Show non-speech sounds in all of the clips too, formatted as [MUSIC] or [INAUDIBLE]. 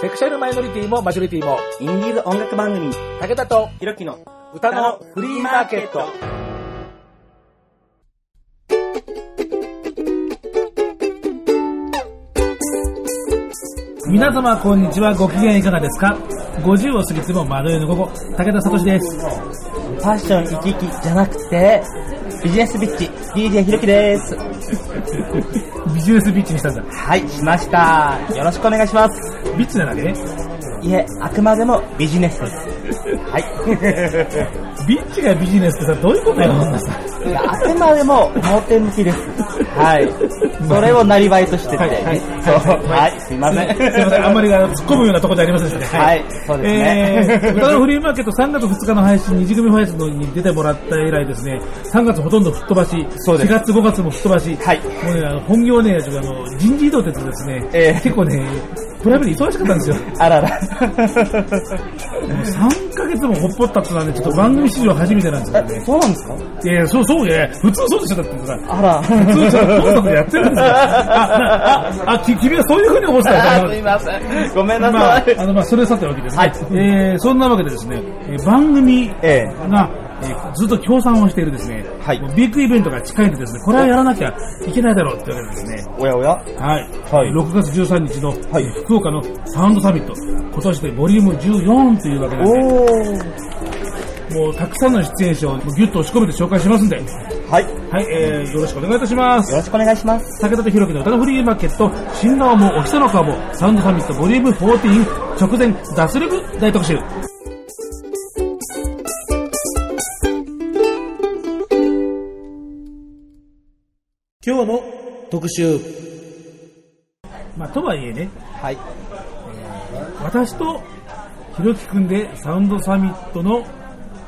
セクシャルマイノリティもマジョリティも、インディーズ音楽番組、武田とひろきの歌のフリーマーケット。皆様こんにちは、ご機嫌いかがですか ?50 を過ぎても窓夜の午後、武田聡です。ファッション生き生きじゃなくて、ビジネスビッチ、DJ ひろきです。ビジネスビッチにしたんだ。はい、しました。よろしくお願いします。ビッチなだけね。いえ、あくまでもビジネスです。[LAUGHS] はい。ビッチがビジネスってさ、どういうことよ、そんなさ。あくまでも表向きです。はい。それをなりわいとしてて。はいはい。はい、すいません。すいません、あんまり突っ込むようなところじゃありませんでしたね。はい、そうですね。えー、歌のフリーマーケット3月2日の配信、二次組ファイスに出てもらった以来ですね、3月ほとんど吹っ飛ばし、そうです4月5月も吹っ飛ばし、はいもうね、あの本業ね、あの人事異動って言ってですね、えー結構ね、プライベート忙しかったんですよ。あらら。もう3ヶ月もほっぽったってのはね、ちょっと番組史上初めてなんですよえ、ね。そうなんですか？いやそうそうね、普通そうでしょ、だってさ。あら。普通じゃコンサートでやってるんですよ。あ、なあ、あ、き君はそういう風に思ってたあすいません。ごめんなまあさい。、あの、まあ、それはさておきですね。はいえー、そんなわけでですね、えー番組えが、えーずっと協賛をしているですね、はいビッグイベントが近いんでですね、これはやらなきゃいけないだろうってわけでですね、おやおやはい。はい6月13日の、はいえー福岡のサウンドサミット、今年でボリューム14というわけで、おー。もうたくさんの出演者をギュッと押し込めて紹介しますんで、はい。はい、えー、よろしくお願いいたしますよ。ろしくお願いします。武田とひろきの歌のフリーマーケット、新顔もお日様顔も、サウンドサミットボリューム14直前脱力大特集。今日の特集。まあ、とはいえね、はい。私とひろきくんでサウンドサミットの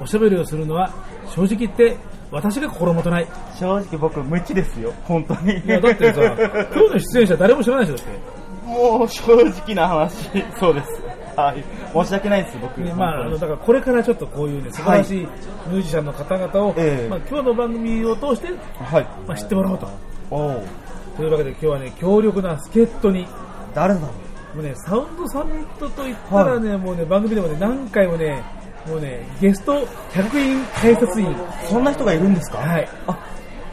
おしゃべりをするのは、正直言って私が心もとない。正直僕無知ですよ。本当に。いや、だってさ、今日の出演者誰も知らないでしょ、だって。もう正直な話、そうです。はい。申し訳ないです、僕。ねまあ、あのだからこれからちょっとこういうね素晴らしいミュージシャンの方々を、ええ。まあ、今日の番組を通して、はい。まあ、知ってもらおうと。おう。というわけで今日はね強力な助っ人に誰だろもうねサウンドサミットといったらね、もうね番組でもね何回もねもうねゲスト100員解説員。うそんな人がいるんですか？はい、へー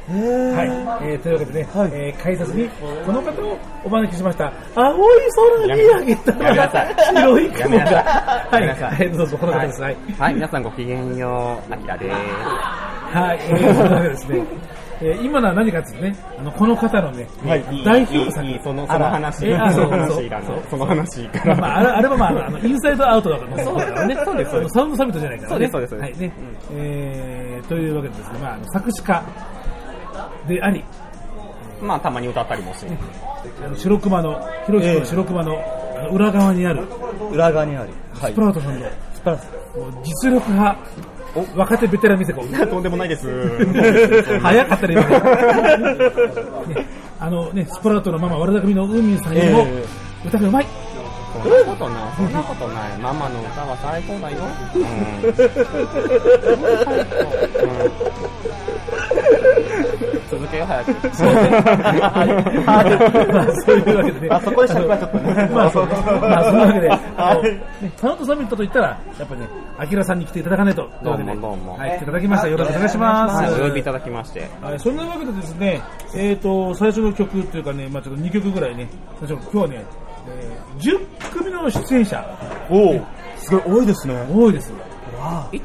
はい。えーというわけでね、はい。えー解説にこの方をお招きしました。青い空見上げた。やめなさい。広い雲が。はいやめなさい。はい。どうぞこの方です。はい。はい、皆さんごきげんよう、あきらです。はい、えー、というわけでですね、えー今のは何かっていうとね、あの、この方のね、はい。代表作。その、その話、えあその話いらない。その話かまあ、ら。まあ、あれあれはまあ、あの、インサイドアウトだから、そうだからね。そうですそうです。あのサウンドサミットじゃないからね。そうですそうです。そうですはい、ね。えー、というわけでですね、まあ、あの作詞家であり、まあ、たまに歌ったりもして。あの白熊の、ひろきの白熊のあの裏側にある、裏側にある。はスプラウトさんの、スプラウト、もう実力派、若手ベテラン見せ子。とんでもないです。[LAUGHS] 早かったね、今ねねあのね、スプラウトのママ、和田組の海さんよりもえ、歌がうまい。そんなことない、そんなことない。ママの歌は最高だよ。うん。[LAUGHS] 続けよ、早く。[LAUGHS] まあ、そういうわけでね。あそこで尺はちょっとね [LAUGHS] まあ、そうね。まあ、そんなわけで、はいあのねサウンドサミットといったら、やっぱね、アキラさんに来ていただかないと。どうもどうもはい、来ていただきました。よろしくお願いします。はい、お呼びいただきまして。はい、そんなわけでですね、えっ、と、最初の曲というかね、まあちょっと2曲ぐらいね、最初今日はね、えー10組の出演者、おおすごい多いですね。多いです。わえ？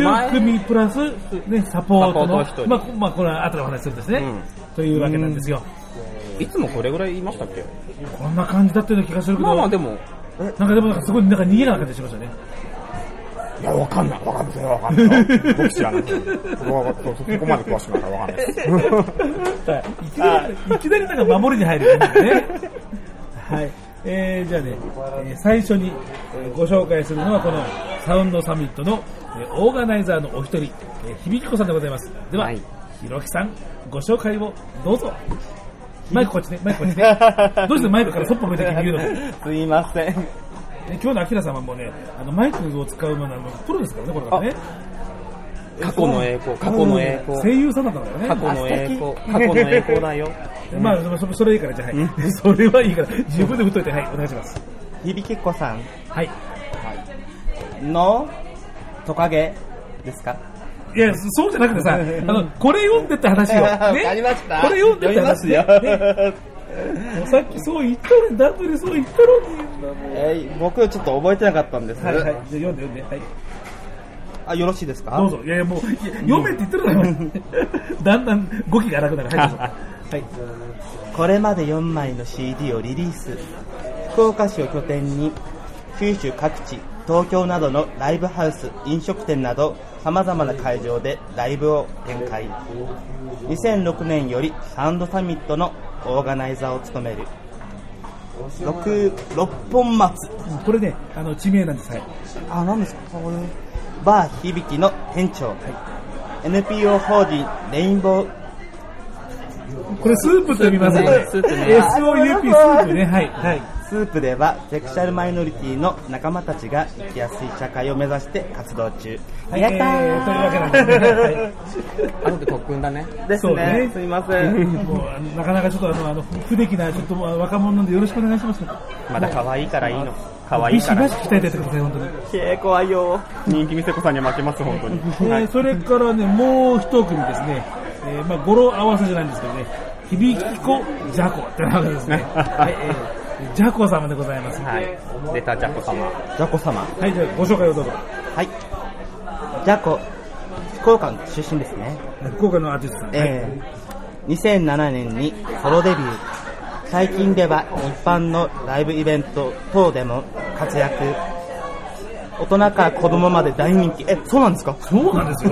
9組プラス、ね、サポートのトまあ、こまあ、これは後でお話しするんですね、うんというわけなんですよ。いつもこれぐらい言いましたっけ？こんな感じだったような気がするけど、まあまあでも、なんかでもなんかすごいなんか逃げな感じしましたね。いや、わかんない。わかんない。わかんない。[LAUGHS] 僕知らない。そこまで詳しくないからわかんないです。[LAUGHS] いきなり、いきなりなんか守りに入る感じですね。はい。えー、じゃあね、えー最初にえーご紹介するのはこのサウンドサミットのえーオーガナイザーのお一人、えー響子さんでございます。では、はいひろきさん、ご紹介をどうぞ。マイクこっちね、マイクこっちね。どうしてマイクからそっぽ向いて君言うの？[LAUGHS] すいません。え今日のアキラさんはもうね、あのマイクを使うのはあのプロですからね、これからね。過去の栄光、過去の栄光。声優さんだったんだよね。過去の栄光、過去の栄光だよ。[LAUGHS] まあ、そそそれいいから、じゃあ、はい。[LAUGHS] それはいいから、自分で振っといて、はい、お願いします。響子さんはい。のトカゲですか？いや、そそうじゃなくてさ、[LAUGHS] あの、これ読んでって話を。ねわかりましたこれ読んでって話読みますよねさっきそう言ったのに、段取りそう言ったのに。えー僕ちょっと覚えてなかったんです。はいはい。じゃあ読んで読んで。はい。あ、よろしいですか？どうぞ。いやいや、もう、読めって言ってるだろ。[LAUGHS] だんだん語気が荒くなる。はい。これまで4枚の CD をリリース福岡市を拠点に九州各地東京などのライブハウス飲食店など様々な会場でライブを展開2006年よりサウンドサミットのオーガナイザーを務める六六本松これね、あの、地名なんです。はい。あ何ですか？これバー響の店長、NPO 法人レインボーこれスープと読みますので、スープね SOUP スープね。はい。はい。スープではセクシャルマイノリティの仲間たちが生きやすい社会を目指して活動中。はい、やったえーというわけなんーでね、はいで特訓だね。ですねね。すみません。[LAUGHS] もうなかなかちょっとあの不出来なちょっと若者なんでよろしくお願いします。まだ可愛いからいいの。可愛いからビシバ。シ鍛えてやってください本当に。えー、怖いよ。人気店子さんには負けます、本当に。えーそれからねもう一組ですね、えーまあ語呂合わせじゃないんですけどね、響き子ジャコってなるんですね。[LAUGHS] はい、えージャコ様でございます。ははい。出たジャコ様。ジャコ様。い、じゃあご紹介をどうぞ。はい。ジャコ、福岡の出身ですね。福岡のアーティストさん。えー、2007年にソロデビュー。最近では一般のライブイベント等でも活躍。大人から子供まで大人気。え、そうなんですか？そうなんですよ。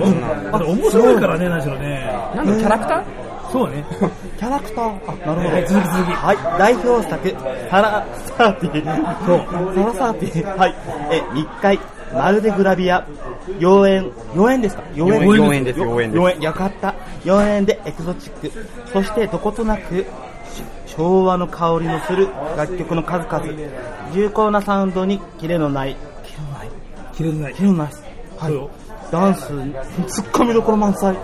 あれ面白いからね、何しろね。なんだ、キャラクター？そうね。[LAUGHS] キャラクター？あ、なるほど。はい、続き続き。はい、代表作、サラサーティそう、サラサーティはい、え、密会、まるでグラビア、妖艶、妖艶ですか？妖艶妖艶ですよ妖艶です妖艶、よかった。妖艶でエクゾチック、そしてどことなく、し昭和の香りのする楽曲の数々、重厚なサウンドにキレのない、キレのない、切れない。キレのない、そうよ。ダンス、ツッコミどころ満載。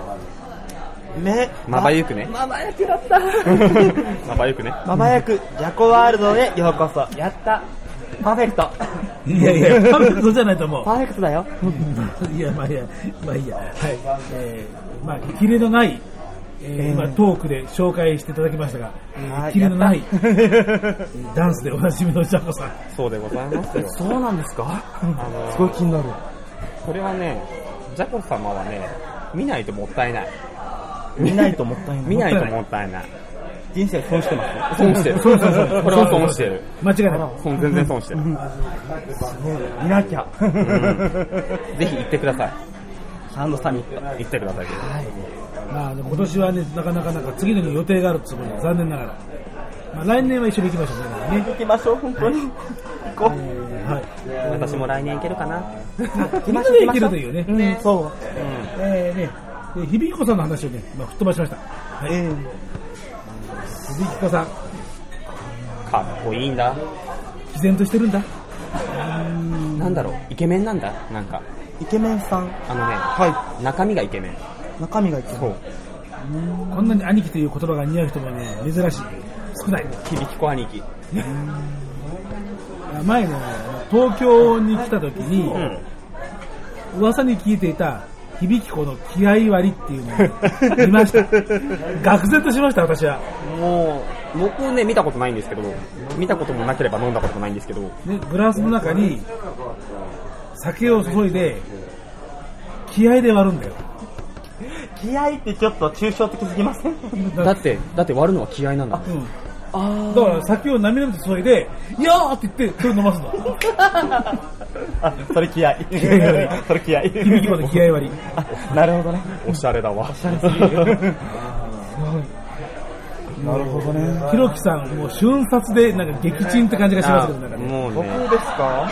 目、まばゆくね。まばゆくだった。[LAUGHS] まばゆくね。まばやく、ジャコワールドへようこそ。やった。パーフェクト。いやいや、パーフェクトじゃないと思う。パーフェクトだよ。[LAUGHS] いや、まあいいや、まあいいや。はい。えー、まあ、キレのない、えーまあ、トークで紹介していただきましたが、えーはいキレのない、[LAUGHS] ダンスでおなじみのジャコさん。そうでございますよ。そうなんですか？あのすごい気になる。これはね、ジャコ様はね、見ないともったいない。見ないともったいない。見ないともったいない。人生損してます損してる。そうそうそう。これは損してる。間違いない。損全然損してる。見なきゃ。ぜひ行ってください。サンドサミット。行ってください。まあ、今年はね、なかなかなんか次の日予定があるってことで、残念ながら。まあ、来年は一緒に行きましょうね。行きましょう、本当に。行こう。えーはい。私も来年行けるかな。みんなで行けるというね。うん、そう。えーね、で響子さんの話をね、まあ、吹っ飛ばしました。はい。え響子さん、かっこいいんだ。毅然としてるんだ。なんだろう、イケメンなんだ。なんか、ー、イケメンさん。あのね、は中身がイケメン。い。中身がイケメン。そう。こんなに兄貴という言葉が似合う人もね、珍しい。少ない。響子兄貴。前ね、東京に来た時に、うん。噂に聞いていた、響子の気合割りっていうのを [LAUGHS] 見ました。愕然としました、私は。もう、僕ね、見たことないんですけど、見たこともなければ飲んだこともないんですけど、ね、グラスの中に酒を注いで、気合で割るんだよ。気合ってちょっと抽象的すぎません？[LAUGHS] だって、だって割るのは気合なんだ。うん。あだから酒をなみなみと注いで、いやーって言って、それ飲ますの。[LAUGHS] あ、それ気合。[LAUGHS] それ気合。響子の気合割り。あ、なるほどね。おしゃれだわ。なるほどね。ひろきさん、もう瞬殺で、なんか撃沈って感じがしますけど、なんかね。僕もうね、ですか？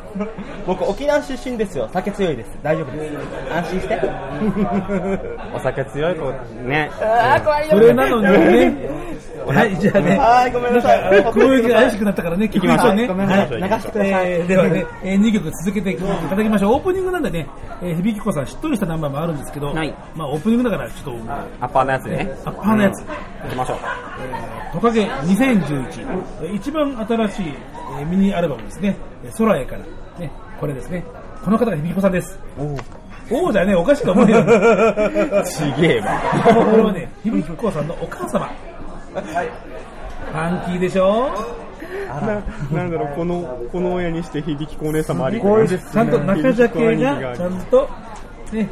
[LAUGHS] 僕沖縄出身ですよ。酒強いです。大丈夫です。安心して。[LAUGHS] お酒強い子、ね。あー、怖いそれなのにね、[LAUGHS] はい、じゃあね。はいごめんなさいんか黒雪が怪しくなったからね、聞きましょうね。ごめんなさいはい流してくださいえーではね、えー2曲続けて聴いていただきましょう。オープニングなんでね、えー響子さんしっとりしたナンバーもあるんですけど、はいまあオープニングだからちょっと、アッパーのやつでね。アッパーのやつ。行きましょう。えートカゲ2011、えー一番新しい、えーミニアルバムですね、えー空へから、ね、これですね、この方が響子さんです。おおじゃね、おかしく思うよ。[LAUGHS] ちげえわ。これはね、響子さんのお母様。ファンキーでしょ？ななんだろう、この、この親にして響きお姉様ありすごいです。ちゃんと中ジャケが、ちゃんと、ね、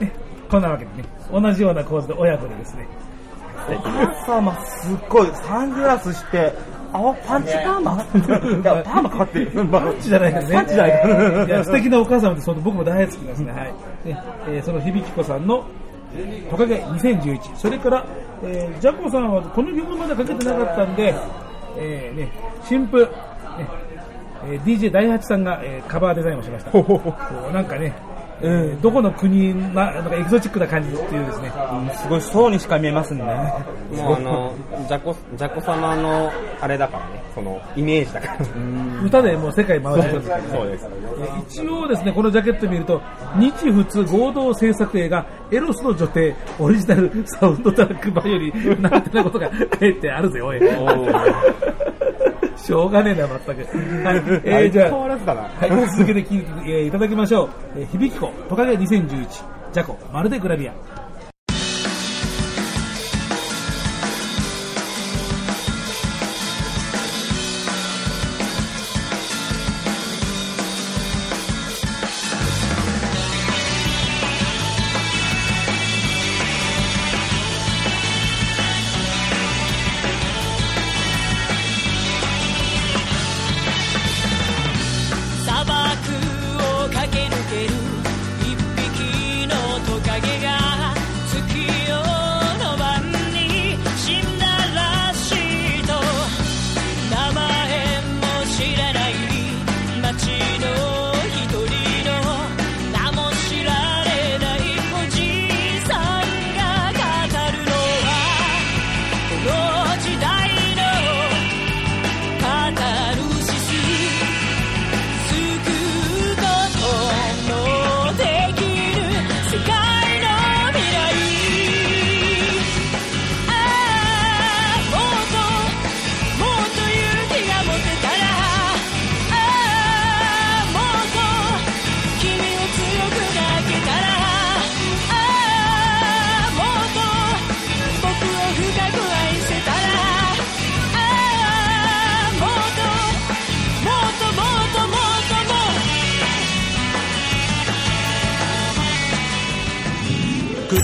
ね、こんなわけでね、同じような構図で親子でですね、お母様すっごいサングラスしてあパンチパーマ？いやパーマかかってるパンチじゃないからね。パンチじゃないからいや、素敵なお母様って、そう僕も大好きですね。はい。ねえーその響子さんの、トカゲ2011。それから、えージャコさんはこの曲まだかけてなかったんで、えーね、新婦、ねえー DJ 大八さんが、えーカバーデザインをしました。こうなんかね、えーどこの国な、なんかエキゾチックな感じっていうですね。すごい層にしか見えますねもうあの、ジャコ、ジャコ様の、あれだからね、その、イメージだから。歌でもう世界回ってるんですけどねそうです。えー一応ですね、このジャケット見ると、日仏合同制作映画、エロスの女帝、オリジナルサウンドトラックバイオリン、なんてなことが書いてあるぜ、おい。しょうがねえな、全く。はい、えー、じゃあ。はい、続けて聴いて、えーいただきましょう。えー、響子、トカゲ2011、ジャコ、まるでグラビア。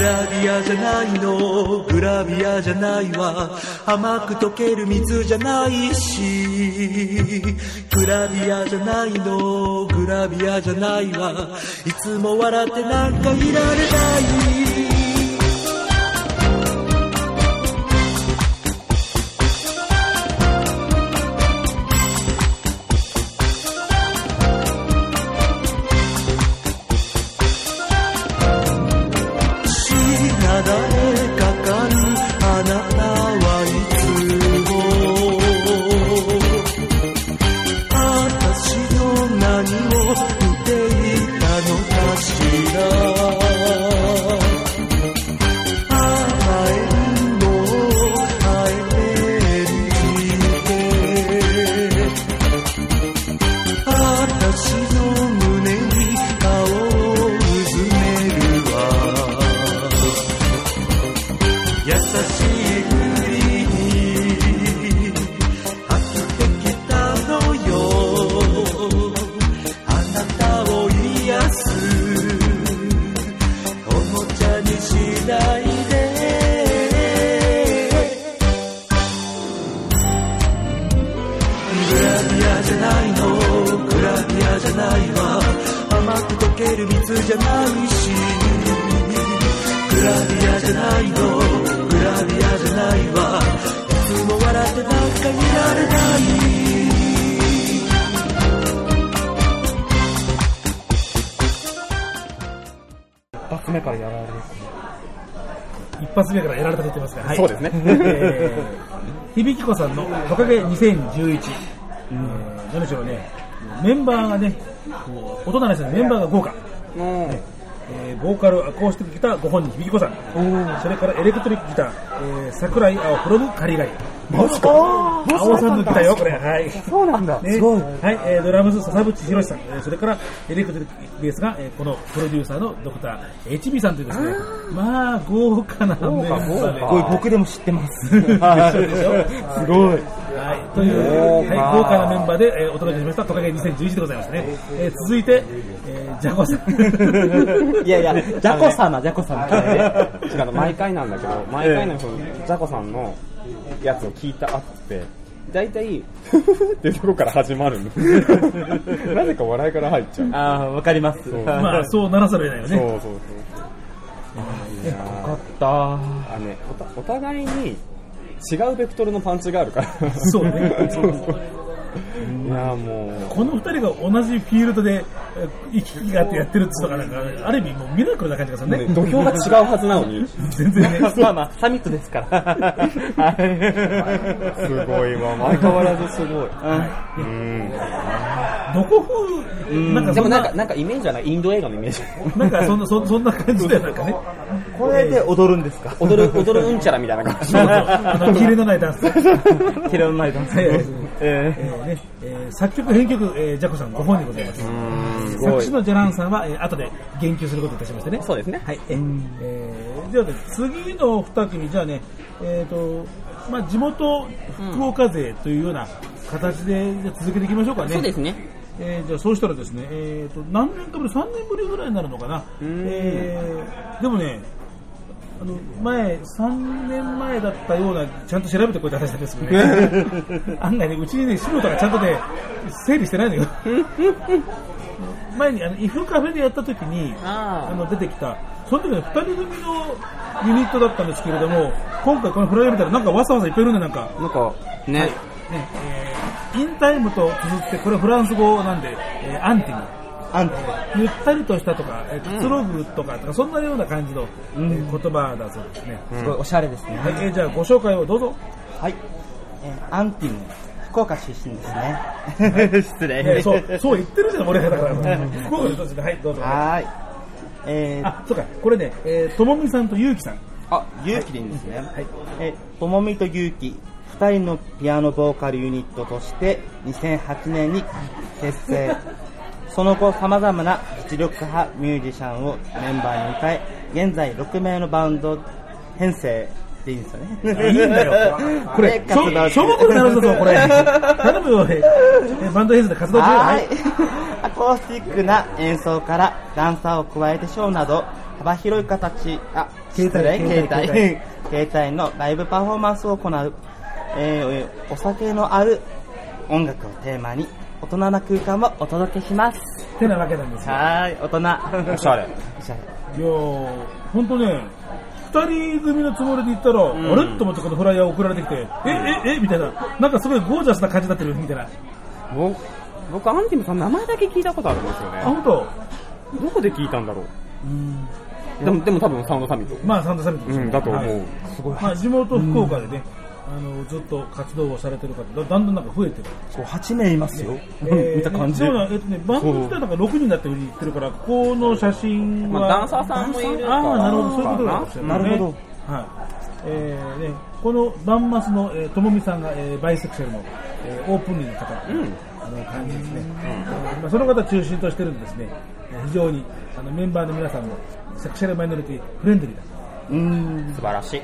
ラビアじゃないの。グラビアじゃないわ。甘く溶ける水じゃないし。グラビアじゃないの。グラビアじゃないわ。いつも笑ってなんかいられない。2011、えー、何でしょうね、メンバーがね、こう大人な人でメンバーが豪華。うん。えーボーカルアコースティックギターご本人響子さん。それからエレクトリックギター、えー、桜井青プロムカリガリマジか。青さんのギターよこれ。はい。そうなんだ。ね、はい、えードラムス笹渕宏さん、えーそれからエレクトリックベースが、えーこのプロデューサーのドクター HB さんというですね。まあ豪華なメンバーで。これ僕でも知ってます。[LAUGHS] [LAUGHS] すごい。はい、という、はい、豪華なメンバーで、えーお届けしました、トカゲ2011でございましたね。えー続いて、えージャコさん。[LAUGHS] いやいや、ジャコ様、[LAUGHS] ジャコ様。違う毎回なんだけど毎回のそのザコさんのやつを聞いた後って大体っていうところから始まるの [LAUGHS] なぜか笑いから入っちゃうああ、わかります。そうまあ、そうならざるを得ないよそうね。そうそうよかった。あねお互いに違うベクトルのパンチがあるからそうね。[LAUGHS] いやもうこの二人が同じフィールドで、えー行き来があってやってるっていうのが、なんか、ある意味もうミラクルな感じがするね。ね土俵が違うはずなのに全然ね。[LAUGHS] まあまあ、サミットですから。すごいわ相変わらずすごいうんどこ風、なんかそんなでもなんか、なんかイメージじゃないインド映画のイメージなんかそんな、そそんな感じだよ、なんかね。これで踊るんですか？踊る踊るうんちゃらみたいな感じそうそう。あの、キレのないダンス。[LAUGHS] キレのないダンス。ええーねえー作曲編曲、えージャコさんご本人でございます。す作詞のジャランさんは、えー後で言及することいたしましてね。そうですねはい。えーえーじゃあね、次の二組、じゃあね、えっ、と、まあ、地元福岡勢というような形で、じゃあ続けていきましょうかね。そうですねえーじゃあそうしたらですね、えー、と何年かぶり、3年ぶりぐらいになるのかな、えーでもね、あの前、3年前だったような、ちゃんと調べてこうやって話したんですけどね、[LAUGHS] 案外ね、うちにね、素人がちゃんとね、整理してないのよ。前にあのイフカフェでやった時にあの出てきた、その時は2人組のユニットだったんですけれども、今回このフライヤー見たらなんかわさわさいっぱいいるんで、なんか。なんかねね、えーインタイムと綴って、これフランス語なんで、えーアンティム。アンテゆったりとしたとか、えーくつろぐとか、とかそんなような感じの、えー言葉だそうですね。すごいおしゃれですね。はい、えーじゃあご紹介をどうぞ。はい。えーアンティム、福岡出身ですね。失礼。えーそう、そう言ってるじゃん、俺がだから。福岡でどうぞはい、どうぞ。はい。えー、あ、そうか、これね、えーともみさんとゆうきさん。あ、ゆうきでいいんですね。はい。えー、ともみとゆうき、二人のピアノボーカルユニットとして2008年に結成。その後様々な実力派ミュージシャンをメンバーに迎え、現在6名のバンド編成でいいんですよね。いいんだよ。[LAUGHS] これ、小小学校になるんだぞ、これ。[LAUGHS] 頼むよ、えーバンド編成で活動中？はい。[LAUGHS] アコースティックな演奏からダンサーを加えてショーなど幅広い形、あ、携帯携帯携帯、携帯のライブパフォーマンスを行う、えーお酒のある音楽をテーマに大人な空間をお届けします。てなわけなんですよ。はーい、大人。おしゃれ。おしゃれ。いやー、ほんとね、二人組のつもりで言ったら、あれ？と思ってこのフライヤー送られてきて、え、え、えみたいな、なんかすごいゴージャスな感じになってるみたいな。あ、僕僕アンティムさん名前だけ聞いたことあるんですよね。ほんとどこで聞いたんだろう。でもでも多分サウンドサミット。まあ、サンドサミットですようんだと思う、はい。すごい。まあ、地元福岡でね、あの、ずっと活動をされてる方、だだんだんなんか増えてる。そう、8名いますよ。えー [LAUGHS] 見た感じ。そうなん、えっとね、バンド自体なんか6人だって言ってるから、ここの写真は。まあダンサーさんもいるからああ、なるほど、そういうことなんですよね。なるほど。はい。えーね、このバンマスの、えー、ともみさんが、えーバイセクシャルの、えーオープンリーの方、あの感じですね。えーまあ、その方中心としてるんでですね、えー非常にあのメンバーの皆さんもセクシャルマイノリティフレンドリーだ。うーん、素晴らし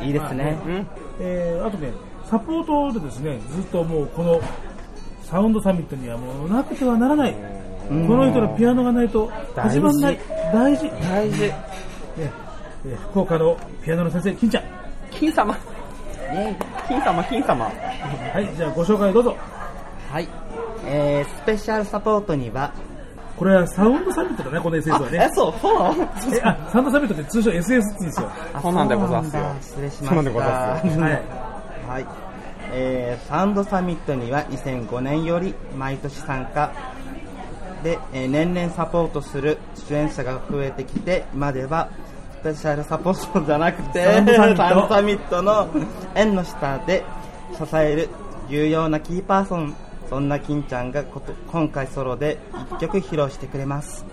いいいですね。うんえーあとね、サポートでですね、ずっともうこのサウンドサミットにはもうなくてはならない。この人のピアノがないと始まらない。大事。大事。ねえー福岡のピアノの先生、金ちゃん。金様金様金様はい、じゃあご紹介どうぞ。はい。えー、スペシャルサポートには、これはサウンドサミットだね、この SS はね。そう、そうなの？えあ、サウンドサミットって通称 SS って言うんですよ。そうなんでございますよそうなんだ失礼しました。そうなんでございますはい。はい。えー、サウンドサミットには2005年より毎年参加で、えー年々サポートする出演者が増えてきて、今ではペシャルサポートじゃなくて、サウンドサミットサウンドサミットの縁の下で支える重要なキーパーソン、そんな金ちゃんがこと今回ソロで一曲披露してくれます。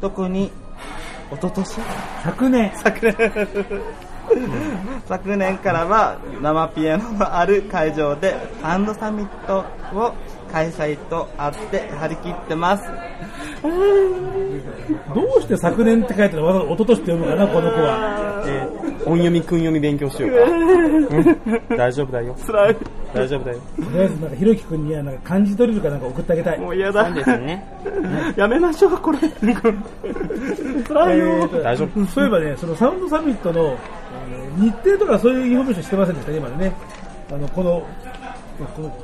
特に、一昨年？昨年、昨年。からは生ピアノのある会場でサウンドサミットを開催とあって張り切ってます。[LAUGHS] どうして昨年って書いてわざわざ一昨年って読むかな、この子は。えー音読み、訓読み勉強しようか。うん大丈夫だよ。辛い。大丈夫だよ。とりあえず、なんか、ひろきくんには、なんか、漢字ドリルかなんか送ってあげたい。もう嫌だ。そうですね。[LAUGHS] やめましょう、これ。[LAUGHS] 辛いよ。えーと大丈夫そういえばね、その Sound Summit の、えー日程とかそういうインフォメーションしてませんでしたね、今ね。あの、この、このこ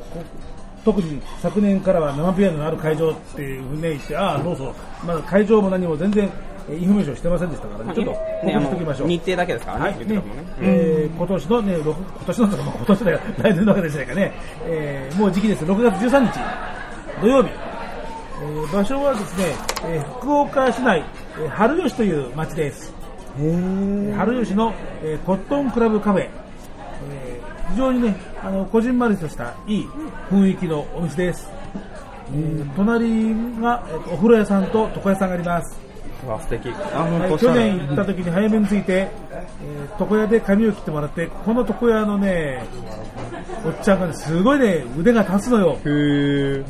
特に昨年からは生ピアノのある会場っていうふうに言って、ああ、どうぞ。まだ会場も何も全然えーインフォメーションしてませんでしたからね、ちょっとね、告知しておきましょう。日程だけですからね、はい、ね。ね。えー今年のね、今年のとか、まあ今年だよ、来年のわけでしないかね、えーもう時期です、6月13日、土曜日、えー場所はですね、えー福岡市内、えー春吉という町です。春吉の、えーコットンクラブカフェ、えー非常にね、あの、こじんまりとしたいい雰囲気のお店です。えー隣が、えーとお風呂屋さんと床屋さんがあります。うわ、素敵。あ、去年行った時に早めに着いて、えー床屋で髪を切ってもらって、この床屋のね、おっちゃんがね、すごいね、腕が立つのよ。へー。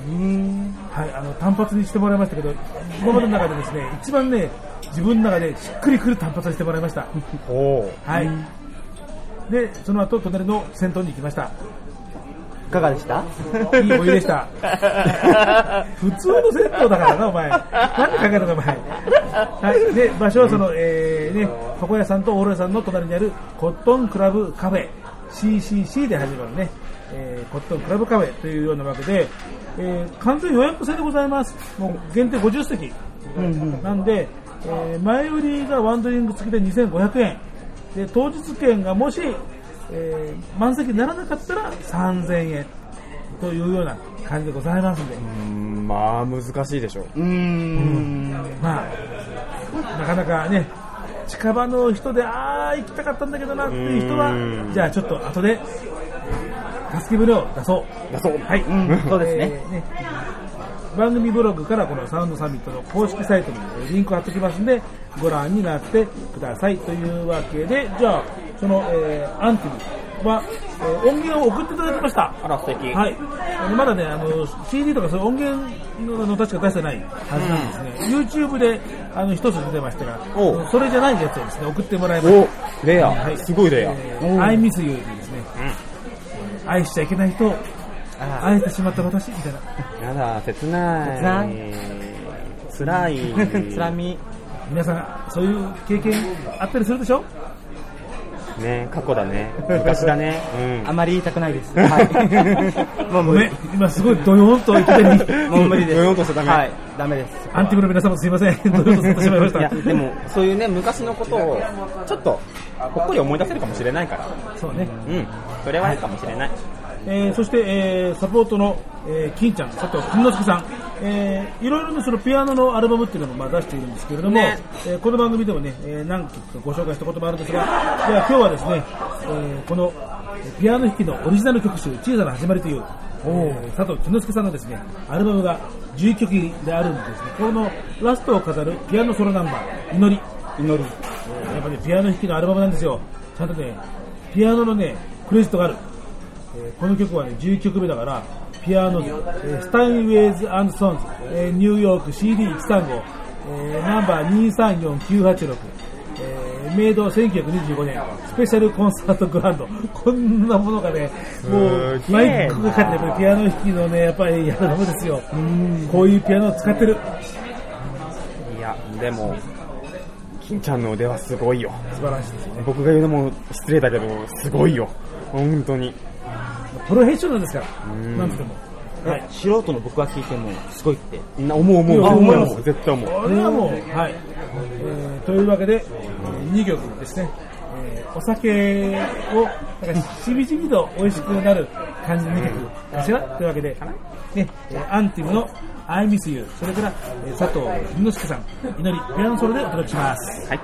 はい、あの、単発にしてもらいましたけど、今までの中でですね、一番ね、自分の中でしっくりくる単発にしてもらいました。[LAUGHS] はい。で、その後、隣の銭湯に行きました。いかがでした？いいお湯でした。[LAUGHS] 普通の銭湯だからな、お前。何考えたの、お前。はい。で、場所はその、えー、ね、床屋さんとオーロ屋さんの隣にあるコットンクラブカフェ、CCC で始まるね、えー、コットンクラブカフェというようなわけで、えー、完全予約制でございます。もう限定50席。なんで、えー前売りがワンドリング付きで2500円。で、当日券がもし、えー満席にならなかったら3000円というような感じでございますんで、うんまあ、難しいでしょう。うーん。まあ、なかなかね、近場の人で、あー、行きたかったんだけどなっていう人はうん、じゃあちょっと後で、助け舟を出そう。出そうはい。うんそうですねえー番組ブログからこのサウンドサミットの公式サイトにリンク貼っておきますんで、ご覧になってくださいというわけで、じゃあ、その、えーアンティブは、えー音源を送っていただきました。あら、素敵。はい。あのまだね、あの、CD とかそういう音源のの確か出してないはずなんですね。YouTube で、あの、一つ出てましたがそれじゃないやつをですね、送ってもらいました。おレア。はいすごいレア。えー I miss you でですね、愛しちゃいけない人を愛してしまった私みたいな。やだ、切ない。切ない辛い。[LAUGHS] つらみ。皆さん、そういう経験あったりするでしょ？ね、過去だね。昔だね。あまり言いたくないです。はい。[LAUGHS] もう無理ごめん。、今すごいドヨーンといきなり、[LAUGHS] もう無理です。ドヨンとしちゃダメはい。ダメです。アンティブの皆様すいません。ドヨーンとさせてしまいました。でも、そういうね、昔のことを、ちょっと、ほっこり思い出せるかもしれないから。そうね。うん。それはいいかもしれない。えーそして、えーサポートの、えー金ちゃん、佐藤金之助さん、えーいろいろなそのピアノのアルバムっていうのもまあ出しているんですけれども、ねえーこの番組でもね、えー何曲かご紹介したこともあるんですが、では今日はですね、えーこのピアノ弾きのオリジナル曲集、小さな始まりという、えー佐藤金之助さんのですね、アルバムが11曲であるんですね、このラストを飾るピアノソロナンバー、祈り。祈り。えーやっぱり、ピアノ弾きのアルバムなんですよ。ちゃんとね、ピアノのね、クレジットがある。えーこの曲はね、11曲目だから、ピアノ、えースタインウェイズソンズ、えーニューヨーク CD135、えーナンバー234986、えーメイド1925年、スペシャルコンサートグランド。[LAUGHS] こんなものがね、もう、マイクがかかって、ピアノ弾きのね、やっぱりやるのですよ。こういうピアノを使ってる。いや、でも、金ちゃんの腕はすごいよ。素晴らしいですよね。僕が言うのも失礼だけど、すごいよ。本当に。プロフェッショナルですから、んなんつっても。はい。素人の僕が聞いても、すごいって。な思う思う思う思います思う。絶対思う。これはもう、はい。えーというわけで、え2曲ですね、えーお酒を、なんかしびしびと美味しくなる感じの2曲かしらというわけで、ね、えーアンティムの I Miss You、それから、えー佐藤文之介さん、祈り、ピアノソロでお届けします。はい。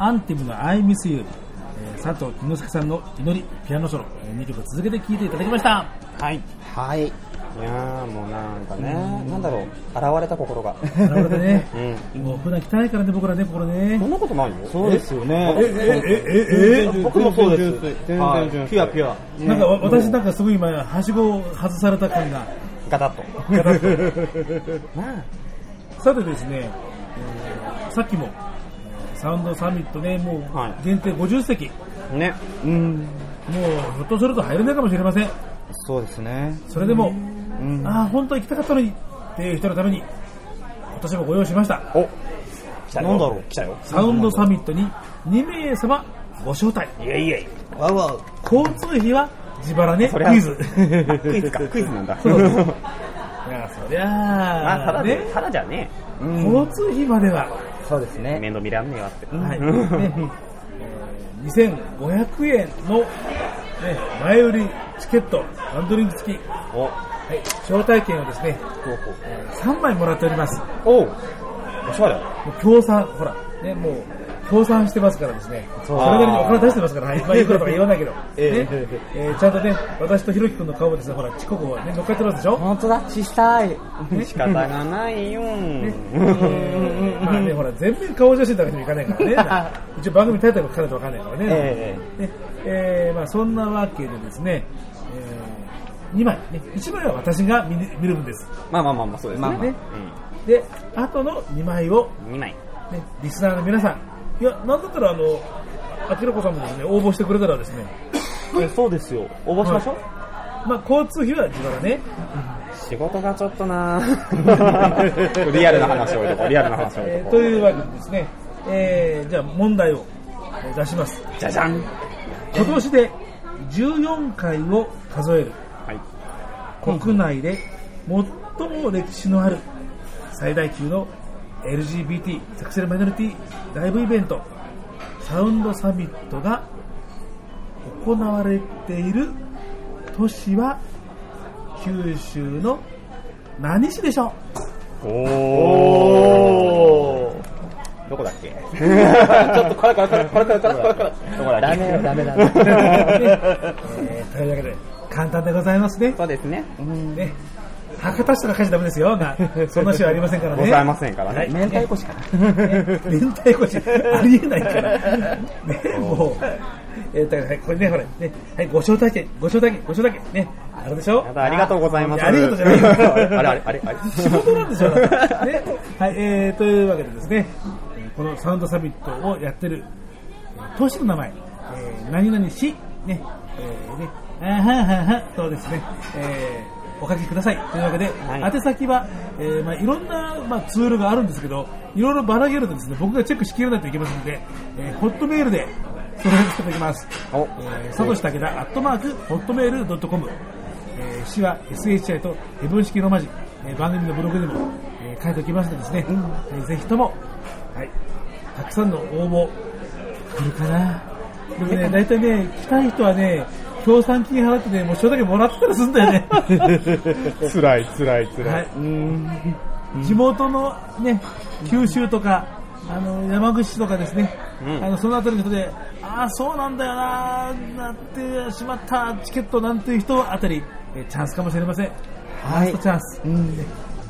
アンティムの I Miss You、えー佐藤木之助さんの祈り、ピアノソロ、え2曲続けて聴いていただきました。はい。はい。いやーもうなんかね、なんだろう、現れた心が。なるほどね。[LAUGHS] うん。もう普段汚いからね、僕らね、心ねそ。んなことないよ。そうですよね。え、え、え、え、え、僕もそうです。全然ピュアピュア。なんかわ私なんかすごい今、はしごを外された感が。ガタッと。さてですね、えーさっきも、サウンドサミットね、もうはい限定50席、ね。うん。もうひょっとすると入れないかもしれません。そうですね。それでも、うん。ああ、本当は行きたかったのにっていう人のために、今年もご用意しました。お来たよなんだろう来たよ。サウンドサミットに2名様ご招待。イェイイェイ。わうわう。交通費は自腹ね、クイズ。[LAUGHS] クイズか、クイズなんだ。[LAUGHS] いや、そりゃまあ、ただねで、、ただじゃね交通費までは、そうですえ。ね。面倒見らんねえわって。はい、ねえー2500円の、ね、前売りチケット、ワンドリンク付き、お、はい、招待券をですね、ほうほう3枚もらっております。おうおしゃれ。もう協賛、ほら、ね、もう、協賛してますからですね。それなりにお金出してますから、はい。まあ、いくらとか言わないけど。[LAUGHS] ね。ええーちゃんとね、私とひろきくんの顔もですね、ほら、チココがね、乗っかってますでしょ？本当だ、小さい。仕方がないよ。ねえーまあね、[LAUGHS] ほら、全面顔写真だけでもいかないからね。[LAUGHS] 一応番組タイトル書かないとわかんないからね。えねえーまあそんなわけでですね、え2枚、ね、1枚は私が見見るんです。まあまあまあまあ、そうですね。まあまあねで、あとの2枚を、うん。2枚。ね、リスナーの皆さん、いや、なんだったら、あの、あきらこさんもですね、応募してくれたらですね、えそうですよ。応募しましょう。まあ、交通費は自腹ね、仕事がちょっとな [LAUGHS] リアルな話を置いとこう、リアルな話を置いえーとこというわけでですね、えーじゃあ問題をえー出します。う。じゃじゃん今年で14回を数えるはい。国内で最も歴史のある最大級の LGBT セクシャルマイノリティライブイベントサウンドサミットが行われている都市は九州の何市でしょう？おー。どこだっけ？[LAUGHS] ちょっとこれからこれからこれからこれから。どこだっダメだダメだ、[LAUGHS] え、というわけで簡単でございますね。そうですね,、うん、ね。博多市とか書いちゃダメですよが [LAUGHS] そんな市はありませんからねございませんからはいね。明太子しか。[LAUGHS] 明太子しありえないから。ね、もう。えー、だから、はいこれね、ほら、ね、はい、ご招待券、ご招待券、ご招待券、ね、あれでしょ？ありがとうございます。ありがとうじゃないよあれあれあれあれ仕事なんですよ。ね、はい、えー、というわけでですね、えーこのサウンドサミットをやってる、えー都市の名前、えー、何々市、ね、えー、ね、あーはんはんはんとですね、えーお書きください。というわけで、はい宛先は、えーまあ、いろんな、まあ、ツールがあるんですけど、いろいろばらけるとですね、僕がチェックしきれないといけませんので、えーホットメールで、それをさせていただきます。おえー、さとし武田、アットマーク、ホットメールドットコム。えー、詩は SHI とヘブン式ローマ字、えー番組のブログにも、えー書いておきますのでですね、えーぜひとも、はい、たくさんの応募、来るかな。でもね、大体ね、来たい人はね、協賛金払ってね、もうそれだけもらってたりするんだよね。[LAUGHS] 辛い、辛い、辛。はいい。地元のね、九州とか、あの、山口市とかですね、うんあの、そのあたりの人で、ああ、そうなんだよな、なってしまった、チケットなんていう人あたり、えチャンスかもしれません。はいチャンス。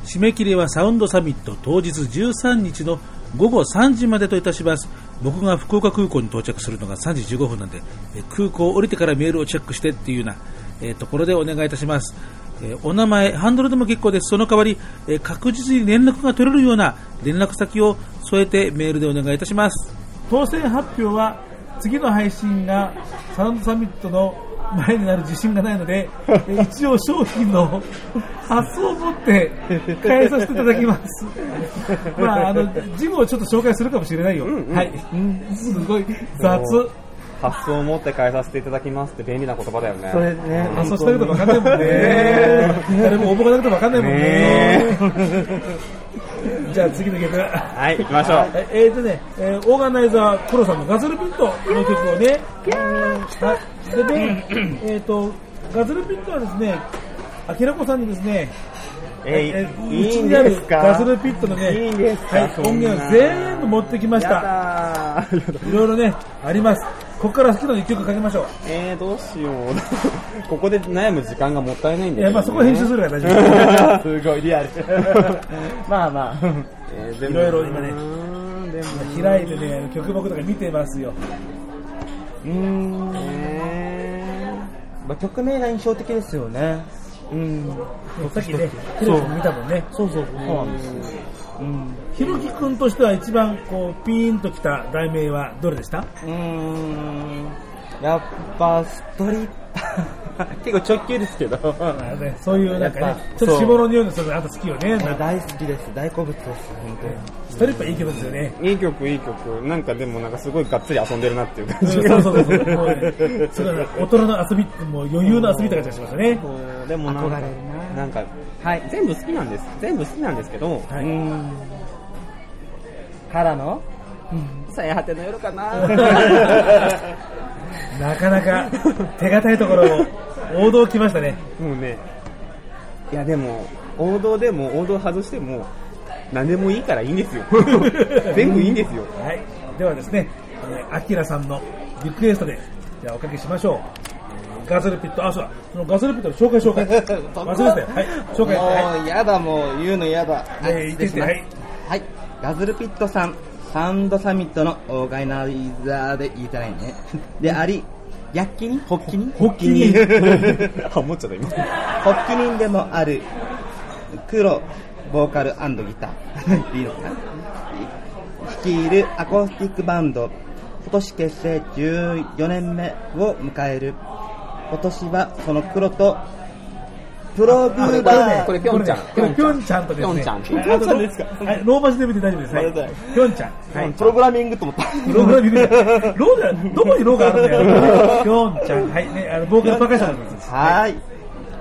締め切りはサウンドサミット当日13日の午後3時までといたします。僕が福岡空港に到着するのが3時15分なんで、え空港を降りてからメールをチェックしてっていうような、えーところでお願いいたします。えお名前、ハンドルでも結構です。その代わり、え確実に連絡が取れるような連絡先を添えてメールでお願いいたします。当選発表は次の配信がサウンドサミットの前になる自信がないので、えー一応商品の発送を持って返させていただきます。まあ、あの、ジムをちょっと紹介するかもしれないよ。はい。すごい雑。発想を持って変えさせていただきますって便利な言葉だよね。それね、発送したけど分かんないもんね。誰も応募がなくて分かんないもんね。[LAUGHS] じゃあ次の曲。はい、行きましょう。はいえーとね、えーオーガナイザー、コロさんのガズルピントの曲をね、はい、でね、えっ、と、ガズルピントはですね、あきらこさんにですね、えー、ういいんちにあるですか？ガズルピットのね、いいんですか？はい、音源を全部持ってきましやた。[LAUGHS] いろいろね、あります。ここから好きなの一曲かけましょう。えー、どうしよう。[LAUGHS] ここで悩む時間がもったいないんいや、だけど、ね。まあそこ編集するから大丈夫。[LAUGHS] すごいリアル。まあまあ。えーいろいろ今ね開いてね、曲目とか見てますよ。うーん。えまあ、曲名が印象的ですよね。うん。さっきね、テレビで見たもんね。そうそう、そうなんですよ。うん。ひろきくんとしては一番こうピーンときた題名はどれでした？うーん。やっぱ、ストリッパー。[LAUGHS] 結構直球ですけど。そういうなんかねちょっと下の匂いのするのあんた好きよね。大好きです。大好物です。本当に。ストリッパーいい曲ですよね。いい曲、いい曲。なんかでもなんかすごいがっつり遊んでるなっていう感じうん。そうそうそうそう。もうね、すごいな大人の遊びもう余裕の遊びって感じがしましたね。でもなんかなんか、はい、全部好きなんです。全部好きなんですけど、はい。うん。からの最果ての夜かななかなか手堅いところを王道来ましたね。もうね、いやでも、王道でも、王道外しても、何でもいいからいいんですよ。[LAUGHS] 全部いいんですよ。はい。ではですね、えーアキラさんのリクエストで、じゃあおかけしましょう。えーガズルピット、あ、そうだ、そのガズルピットの紹介紹介。[LAUGHS] 忘れて。はい、紹介もうやだ、もう言うのやだ。えー言ってて失礼しますはいはい。ガズルピットさん、サウンドサミットのオーガナイザーで言いたないね。であり、躍起人発起人発起人ハモっちゃった今。発起人でもある、黒、ボーカルギター。いいのかな率いるアコースティックバンド、今年結成14年目を迎える。今年はその黒と、プロビューバー、これぴょんちゃんこれぴょんちゃんとですね。ぴょんちゃんはいですかはい、ローマ字で見て大丈夫です。はいごめんなさい。ぴょんちゃん。はい。プログラミングと思った。ローが見る。ローじゃ、どこにローがあるんだよ。[LAUGHS] ぴょんちゃん。はい。ね、あの、ボーカルパーカッションのことです。はい。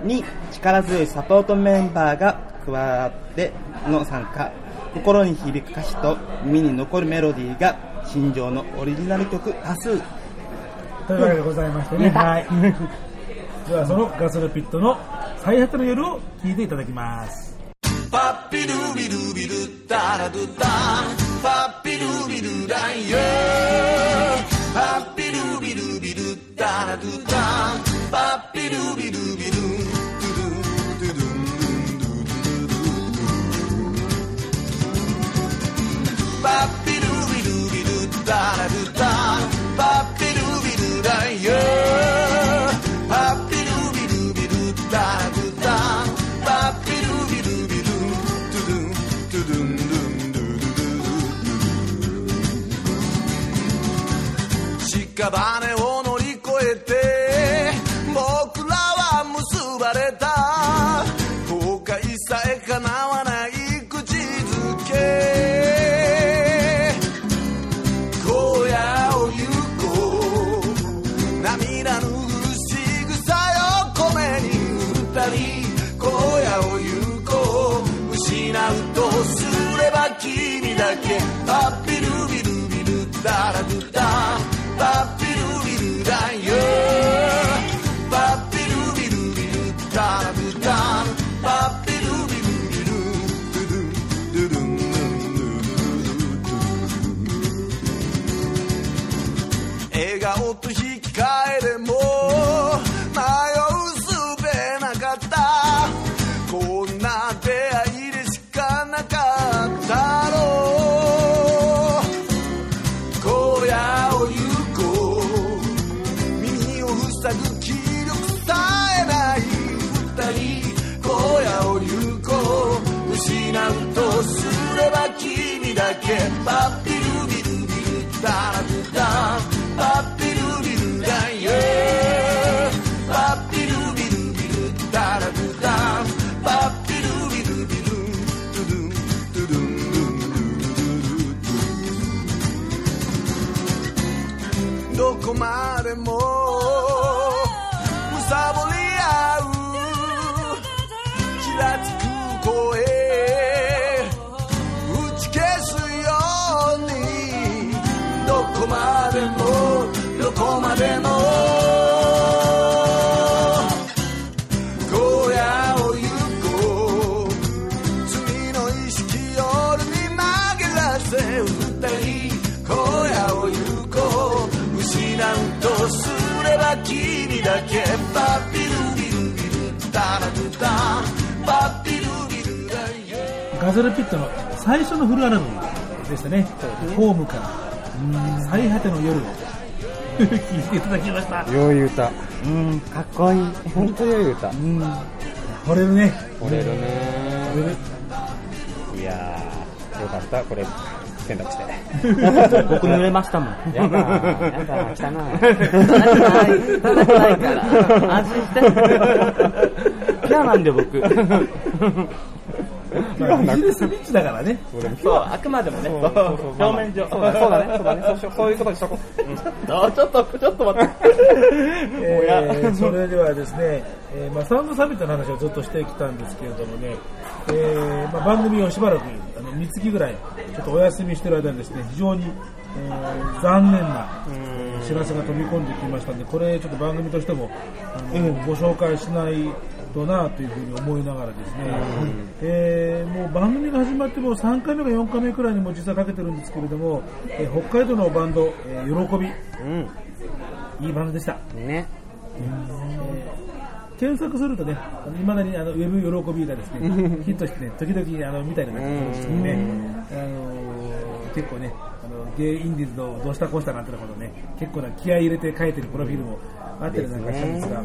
に、力強いサポートメンバーが加わっての参加。心に響く歌詞と耳に残るメロディーが、心情のオリジナル曲多数。というわけでございましてね。はい。[LAUGHS] では、そのガスルピットの最果ての夜を聞いていただきます。パッピルビルビルダラドゥダパッピルビルダイヤパッピルビルビルダラドゥダパッピルビルビルビこ最初のフルアルバムでしたね。ホームから、うん最果ての夜を [LAUGHS] 聞いていただきました。良い歌。うん、かっこいい。本当に良い歌。惚れるね。惚れるね惚れる。いやー、よかった、これ、選択して。[LAUGHS] 僕濡れましたもん。やだ、やだ、汚い。汚いから。[LAUGHS] 安心して。ピュアなんで僕。まあ、ビジネスビッチだからね。そう、あくまでもね、表面上。そうだね、そうだね、そういうことにしとこう。あちょっと、ちょっと待って。[LAUGHS] えーそれではですね、えーまあ、サウンドサミットの話をずっとしてきたんですけれどもね、えーまあ、番組をしばらくあの3月ぐらいちょっとお休みしてる間にですね非常に、えー残念な知らせが飛び込んできましたんでこれちょっと番組としてもあの、ご紹介しないとなというふうに思いながらですね、えーもう番組が始まってもう3回目か4回目くらいにも実はかけてるんですけれども、えー北海道のバンド、えー喜び、うん。いいバンドでした。ね。検索するとね、いまだにあのウェブ喜びがですね、ヒットしてね、時々あの見たりなんかするんですけどね、あのー結構ね、あのゲイインディーズのどうしたこうしたなんてなことね、結構な気合い入れて書いてるプロフィールもあったりなんかしたんです。が、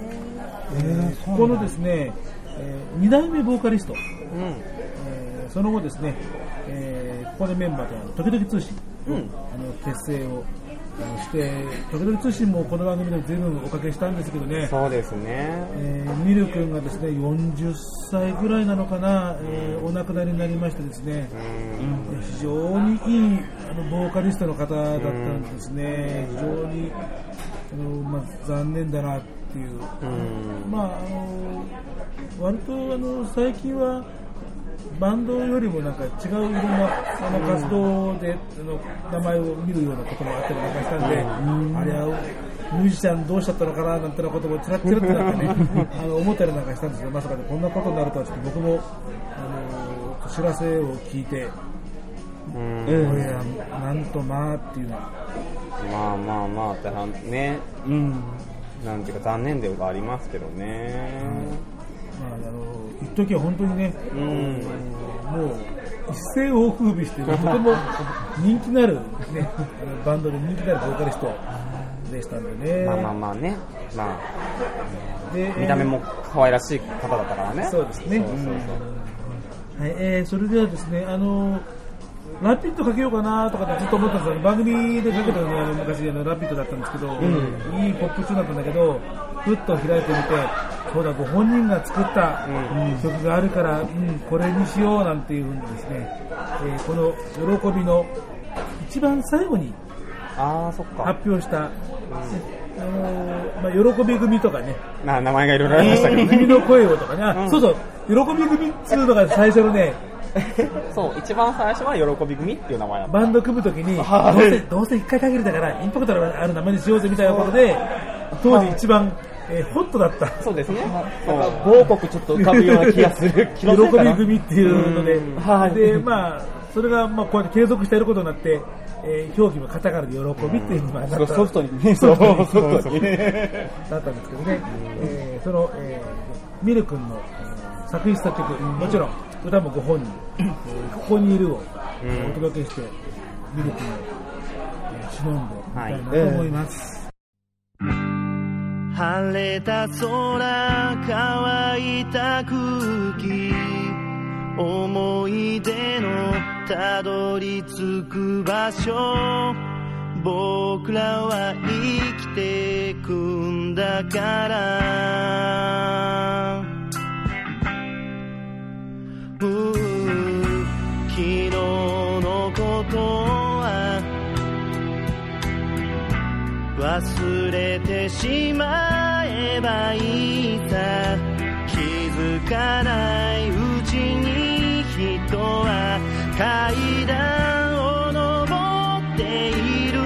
えーここのですね、え2代目ボーカリスト、うん。えーその後ですね、えーここでメンバーと時々通信。を、うん。あの結成をあのして、時々通信もこの番組で随分おかけしたんですけどね、そうですね。えーミル君がですね40歳ぐらいなのかな、えーお亡くなりになりましてですね、うん。非常にいいあのボーカリストの方だったんですね、非常にあの、まあ、残念だなっていう、うん。まあ、あの割とあの最近はバンドよりもなんか違ういろんなあの活動であの名前を見るようなこともあったりなんかしたんで、あれはミュージシャンどうしちゃったのかななんてなこともつらつらってなんかね [LAUGHS] あの思ったりなんかしたんですけどまさかねこんなことになるとはちょっと僕もあの知らせを聞いて、うん。これはなんとまあっていうのはまあまあまあってね、うん。なんていうか残念ではありますけどね。まあ、あの一時は本当にね、うん。もう一世を風靡している、とても人気のある、ね、バンドで人気のあるボーカリストでしたんでね。まあまあまあね。まであ、見た目も可愛らしい方だったからね。そうですね。はい、えーそれではですね、あのラピッドかけようかなとかってずっと思ったんですよ。番組でかけたのがあの昔あのラピッドだったんですけど、いいポップチューンだったんだけど、ふっと開いてみて、そうだ、ご本人が作ったうん。曲があるから、うん、これにしようなんていうふうにですね、えーこの喜びの一番最後に。発表した、あのまあ、喜び組とかね、な名前がいろいろありましたけどね。君の声をとかね、あうん。そうそう、喜び組っつうのが最初のね、[LAUGHS] そう、一番最初は喜び組っていう名前だった。バンド組むときに、どうせ、どうせ一回限りだから、インパクトのある名前にしようぜみたいなことで、当時一番、えーホットだった。そうですね。某国ちょっと浮かぶような気がする。気 [LAUGHS] 喜び組っていうので。うん、はい。で、まあ、それが、まあ、こうやって継続していることになって、えー表記もカタカナで喜びっていうのがなった、ソフトにね、[LAUGHS] そう、[LAUGHS] ソフトに。だったんですけどね、えーその、えーミル君の、えー作詞作曲、もちろん歌もご本人、[CLEARS THROAT] えーここにいるを、お届けして、ミル君を、えー忍んでみたいなと思います。晴れた空乾いた空気思い出のたどり着く場所僕らは生きてくんだから。昨日のことは忘れてしまえばいいさ。気づかないうちに人は階段を登っている。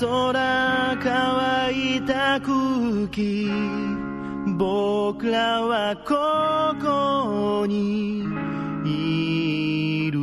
空乾いた空気僕らはここにいる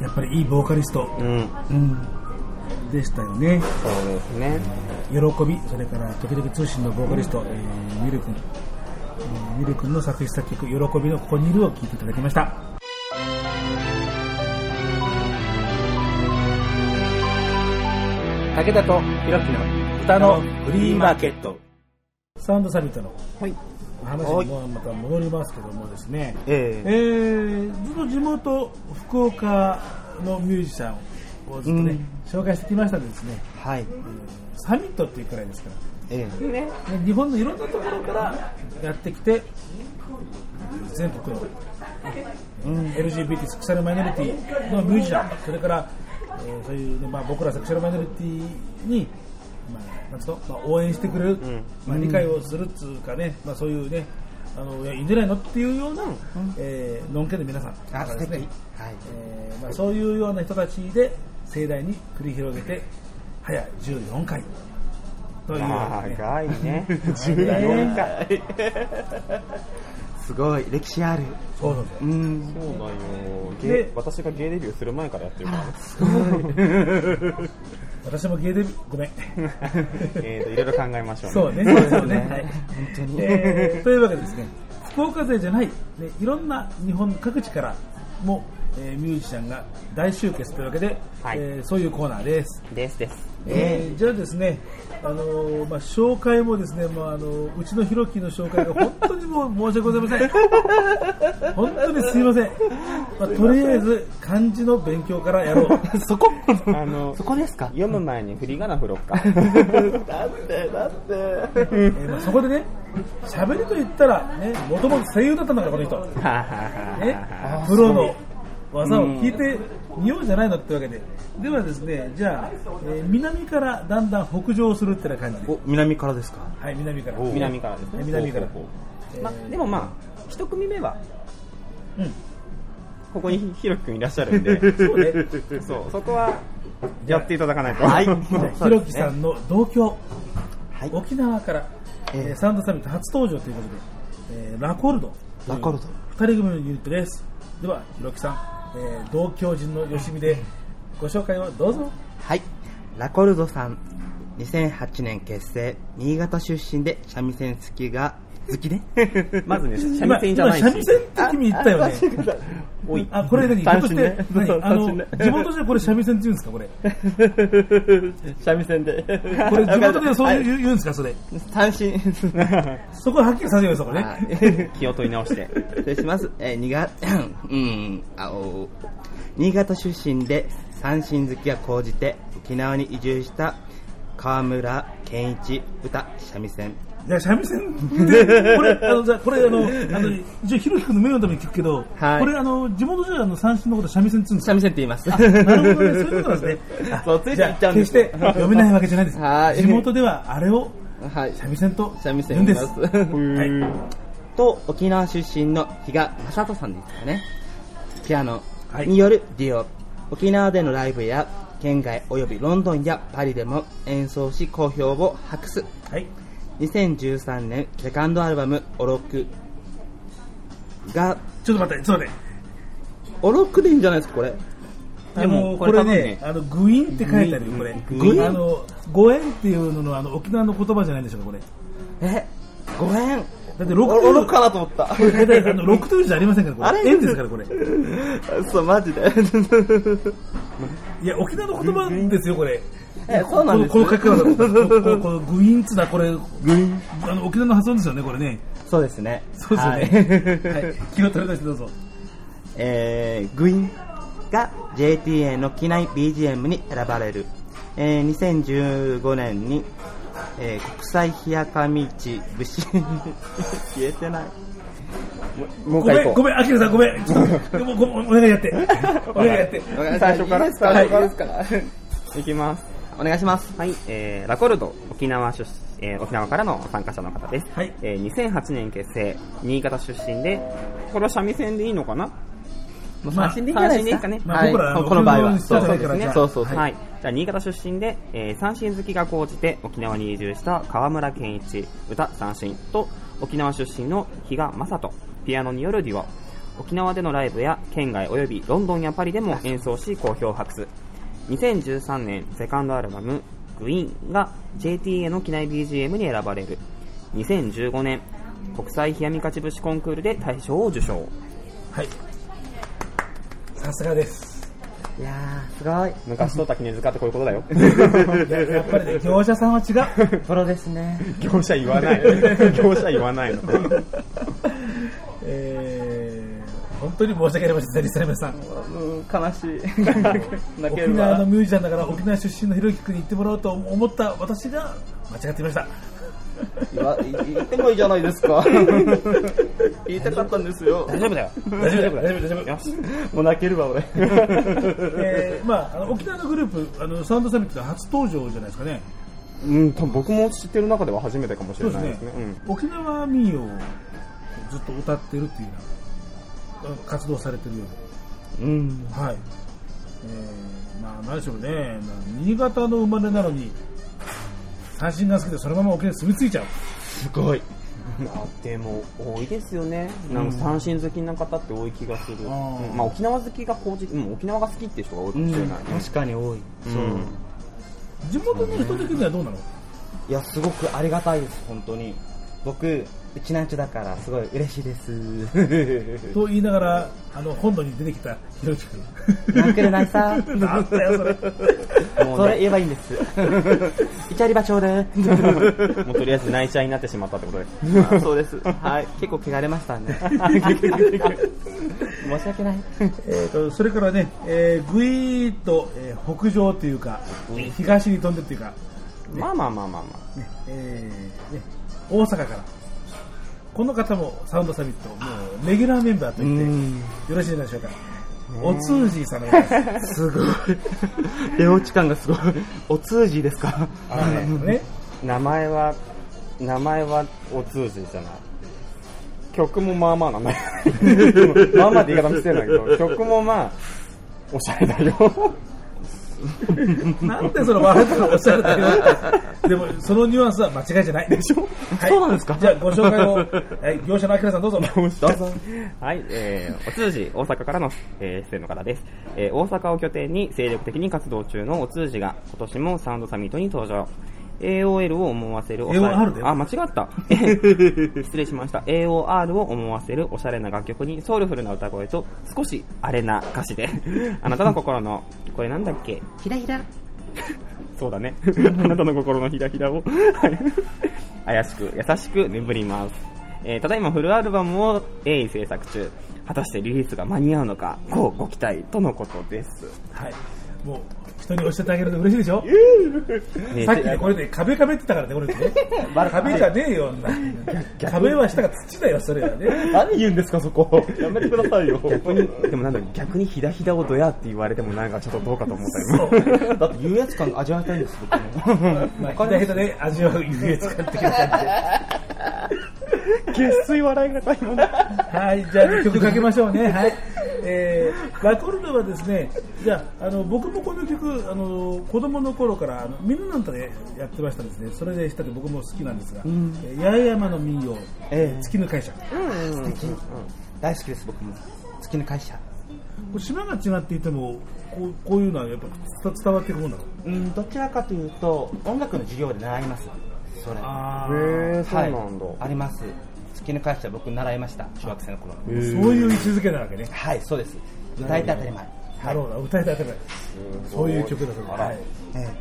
やっぱりいいボーカリスト、うん。うん、でしたよね。そうですね。喜び、それから時々通信のボーカリスト、えーミル君、えーミル君の作詞作曲、喜びのここにいるを聴いていただきました。武田とひろきの歌のフリーマーケットサウンドサミットのはい。話もまた戻りますけどもですね、ええーずっと地元、福岡のミュージシャンをずっとね、紹介してきましたんでですね、はい。えーサミットっていうくらいですから、ええ。ね。ね日本のいろんなところからやってきて全国の、LGBT セクシャルマイノリティのミュージシャンそれから、えーそういう、ねまあ、僕らセクシャルマイノリティに、まあなんつうのまあ、応援してくれる、まあ、理解をするっつうかね、まあ、そういうねあのいやいいんじゃないのっていうような、えー、のんけの皆さんね。はい。えーまあ、そういうような人たちで盛大に繰り広げて早14回。という。ようなね長いね。[LAUGHS] 14回。すごい。歴史ある。そうそうそううん。そうだよ。でゲ私がゲイデビューする前からやってるから。ね。私も芸でごめん。[LAUGHS] えーと、いろいろ考えましょうそうねそうですよね、はい。本当に。えーというわけでですね福岡勢じゃない、ね、いろんな日本各地からも、えーミュージシャンが大集結というわけで、はいえーそういうコーナーですですです。えーじゃあですね、あのーまあ、紹介もですね、まあ、あのうちのひろきの紹介が本当にもう申し訳ございません。[LAUGHS] 本当にすいません。まあ、とりあえず漢字の勉強からやろう。[LAUGHS] そこ [LAUGHS] あの、そこですか？読む前に振り仮名振ろっか。だってだってえーまあ、そこでね、喋りと言ったら、ね、もともと声優だったのがこの人。ね、プロの技を聞いてみようじゃないのってわけで。ではですね、じゃあ、えー南からだんだん北上するってな感じで。お南からですか？はい、南から。南からですね。南からほうほうほうまあ、でもまあ、一組目は、うん。ここにひろきくんいらっしゃるんで、[LAUGHS] そうね。そう、そこは、やっていただかないと。はい [LAUGHS] ひろきさんの同郷、はい沖縄から、えええーサウンドサミット初登場ということで、えーラコルド。ラコルド。二人組のユニットです。では、ひろきさん、えー同教人のよしみで、ご紹介をどうぞ。はい。ラコルドさん、2008年結成、新潟出身で三味線好きが、好きね。[LAUGHS] まずね、三味線じゃない今三味線って君言ったよね。おい。あ、これ何ひょっとして、[LAUGHS] あの地元じゃこれ三味線って言うんですか、これ？[LAUGHS] 三味線で。これ地元ではそういう言うんですか、それ？三振。そこははっきりさせようよ、そこね。はい気を取り直して。失礼します。えー、新潟、[CLEARS THROAT] うん、あお新潟出身で三振好きが高じて沖縄に移住した川村健一歌三味線。じゃあ、三味線？で、これ、あの、じゃあこれ、あの、あの、一応、ひろきくんの名誉のために聞くけど、はいこれ、あの、地元じゃ、あの、三振のこと三味線って言うんですか？三味線って言います。あなるほどね、そういうことなんですね。あ [LAUGHS] そうついてじゃあいっちゃうんです決して読めないわけじゃないです。はい地元ではあれをはい。三味線と三味言うんでいます。はい。と、沖縄出身の比嘉正人さんですかね。ピアノはいによるデュオ。沖縄でのライブや県外及びロンドンやパリでも演奏し好評を博す。はい。2013年セカンドアルバム「オロク」がちょっと待って、そうね。オロクでいいんじゃないですかこれあでもの、これねね、あの、グインって書いてあるよ、これ。グイン？あの、ご縁っていうのの、あの、沖縄の言葉じゃないんでしょうか、これ。え？ご縁？だって、6オロクかなと思ったこれ、だってあの、6という字じゃありませんから、これ？縁ですから、これ。そうマジでいや、沖縄の言葉ですよ、これ。えそうなんです？このこの書き方だ [LAUGHS] このこのグイーンツな、これ、あの、沖縄の発音ですよね、これね。そうですねそうですよね。はい。気を取り出してどうぞ。えー、グインが JTA の機内 BGM に選ばれる、えー、2015年に、えー、国際冷やかみち節 [LAUGHS] 消えてないもうごめん、一回行こごめん、アキラさんごめん。ちょっとごごお願いやって。お願いやって。[LAUGHS] う。最初から最初からですからいきます。お願いしますはい、えー、ラコルド、沖縄出身、えー沖縄からの参加者の方です。はいえー2008年結成、新潟出身で、これは三味線でいいのかな？三振でいいんじゃないですか。ねまあ僕らあのこの場合は。沖縄の人だからじゃあそうそうそう。はい。じゃあ、新潟出身で、えー三振好きが高じて沖縄に移住した河村健一、歌三振と、沖縄出身の比嘉正人、ピアノによるデュオ。沖縄でのライブや県外及びロンドンやパリでも演奏し好評を博す。2013年セカンドアルバム、グイーンが JTA の機内 BGM に選ばれる。2015年、国際冷やみ勝ち節コンクールで大賞を受賞。はい。さすがです。いやー、すごい。昔取った記念塚ってこういうことだよ。[LAUGHS] やっぱりね、業者さんは違う。プロですね。業者言わない。業者言わないの。[LAUGHS] えー、本当に申し訳ありません、リサイメさん。うん、悲しい。泣ける沖縄のわ。ミュージシャンだから沖縄出身のひろゆき君に言ってもらおうと思った私が間違っていました。言わ言ってもいいじゃないですか。[LAUGHS] 言いたかったんですよ。大丈夫だよ。大丈夫だ、大丈夫、大丈夫。よし。もう泣けるわ、俺。[LAUGHS] えー、まあ、あの沖縄のグループ、あのサウンドサミットで初登場じゃないですかね。うん、多分僕も知ってる中では初めてかもしそうですねれないですね。。沖縄民謡をずっと歌ってるっていうような活動されてるよううん。で。はい。えー、まあ、何でしょうね。新潟の生まれなのに、三振が好きでそのまま沖縄に住み着いちゃう。すごい。うん。あでも、多いですよね。なんか三振好きな方って多い気がする。うんまあ沖縄好きが高じ、うん、沖縄が好きっていう人が多いかうんもしれないね。確かに多い。うん地元の人的にはどうなの？いや、すごくありがたいです、本当に。僕、うちなんちゅだから、すごい嬉しいです。[LAUGHS] と言いながら、あの、本土に出てきたひろゆき君。泣けるないさ。[LAUGHS] なんだよ、それ。もうね、それ言えばいいんです。[LAUGHS] イチャリバ町で。もうとりあえず内ちになってしまったってことで。そうです。はい。結構汚れましたね。申し訳ない。えーと、それからね、えー、ぐいーっと、えー北上というか、東に飛んでっていうか、まあまあまあまあまあ。ねえーね、大阪から、この方もサウンドサミット、もうレギュラーメンバーと言って、よろしいでしょうか。お通じさんです。すごい。出落ち感がすごい。お通じですかあのねね、[LAUGHS] 名前は、名前はお通じじゃない。曲もまあまあなんだよ。まあまあって言い方見せてるんだけど、曲もまあ、おしゃれだよ。[LAUGHS] なんでその笑ったのおっしゃるって。でも、そのニュアンスは間違いじゃない。でしょ、はい、そうなんですか？じゃあ、ご紹介を、はい、業者のあきらさんどうぞ。どうぞ。はい、えー、お通じ、大阪からの、えー出演の方です。えー、大阪を拠点に精力的に活動中のお通じが、今年もサウンドサミットに登場。AOL を思わせるおしゃれ AOR だよあ、間違った。[LAUGHS] 失礼しました。AOR を思わせるおしゃれな楽曲にソウルフルな歌声と少しアレな歌詞で、[LAUGHS] あなたの心の、これなんだっけ？ひらひら。[LAUGHS] そうだね。あなたの心のひらひらを、はい怪しく、優しく眠ります。えーただいまフルアルバムを鋭意制作中。果たしてリリースが間に合うのか、ごご期待とのことです。はい。もう、人に教えてあげると嬉しいでしょ？ね [LAUGHS] さっきね、これで壁壁って言ったからね、これね。[LAUGHS] 壁じゃねえよ、女。壁は下が土だよ、それはね。何言うんですか、そこ。やめてくださいよ。逆に、でもなんだろう逆にひだひだをどやって言われてもなんかちょっとどうかと思った今。[LAUGHS] だって優越感味わいたいんです、僕も。まあ、ひだひだで味わう優越感的な感じで。月水笑いがたいもんはい、じゃあ、曲かけましょうね。はい。えー、ラコルドはですね、じゃあ、あの、僕もこの曲、あの、子供の頃から、あの、みんなの歌でやってましたですね。それでしたで僕も好きなんですが、えー八重山の民謡、ええ月の会社。素敵。大好きです、僕も。月の会社。島が違っていても、こうこういうのはやっぱ伝伝わっていくもんうん、どちらかというと、音楽の授業で習います。それ。あへー、そうはいなんだ。あります。月の会社僕習いました、小学生の頃。そういう位置づけなわけね。はい、そうです。歌えて当たり前。なるほど、歌いたい当たり前。そういう曲だそうです。あらはいえ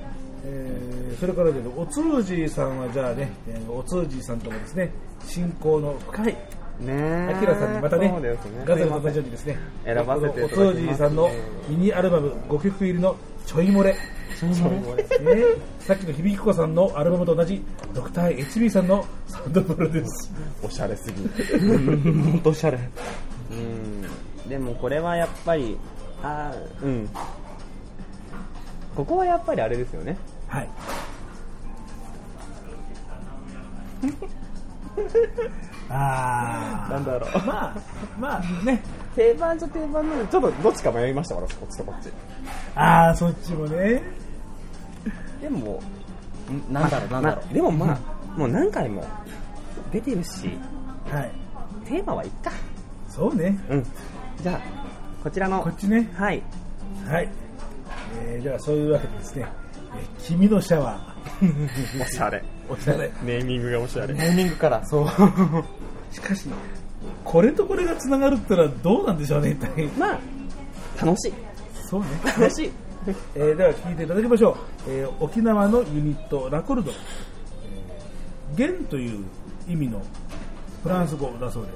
えーそれからですね、お通じさんはじゃあね、えーお通じさんともですね、親交の深い、ねえ。アキラさんにまたねね。ガゼルと同じようにですね、選ばせてお通じさんのミニアルバム5曲入りのちょい漏れ。それもね、ね、さっきの響子さんのアルバムと同じ、ドクター HB さんのサウンドプロです。おしゃれすぎ。本当おしゃれ。うん。でもこれはやっぱり、あーうん。ここはやっぱりあれですよね。はい。[LAUGHS] あなんだろう。ーまあまあね定番じゃ定番なので、ちょっとどっちか迷いました、私、こっちとこっち。ああそっちもねでも、んなんだろう、なんだろまあでもまあ、もう何回も出てるし、はいテーマはいっか。そうねうん。じゃあ、こちらの、こっちねはい。はい、えー、ではそういうわけでですね「えー君のシャワ [LAUGHS] おしゃれ。ー」おしゃれネーミングがおしゃれう。。ネーミングから、そう。[LAUGHS] しかしこれとこれがつながるってのはどうなんでしょうね一体まあ、楽しい。そうね楽しい。[LAUGHS] えーでは聞いていただきましょう、えー沖縄のユニットラコルド、えー弦という意味のフランス語だそうで、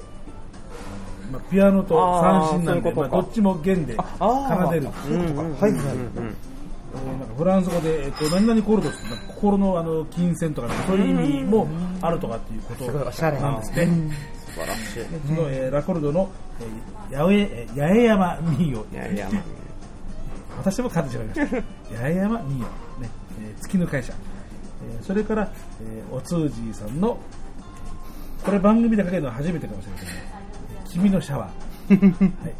まあ、ピアノと三振なんでまあ、どっちも弦で奏でる。はいはい。かフランス語で、えっと何々コルドってなんか心のあの金銭とか、そういう意味もあるとかっていうことな。んですね。素晴らしい。でその、えーラコルドの、えー、八重えー八重山民謡。いやいや、まあ私も噛んでしまいました。八重山民謡、[LAUGHS] ねえー月の会社、えーそれから、えーおつうじいさんの、これ番組でかけるのは初めてかもしれませんね。君のシャワー。はい。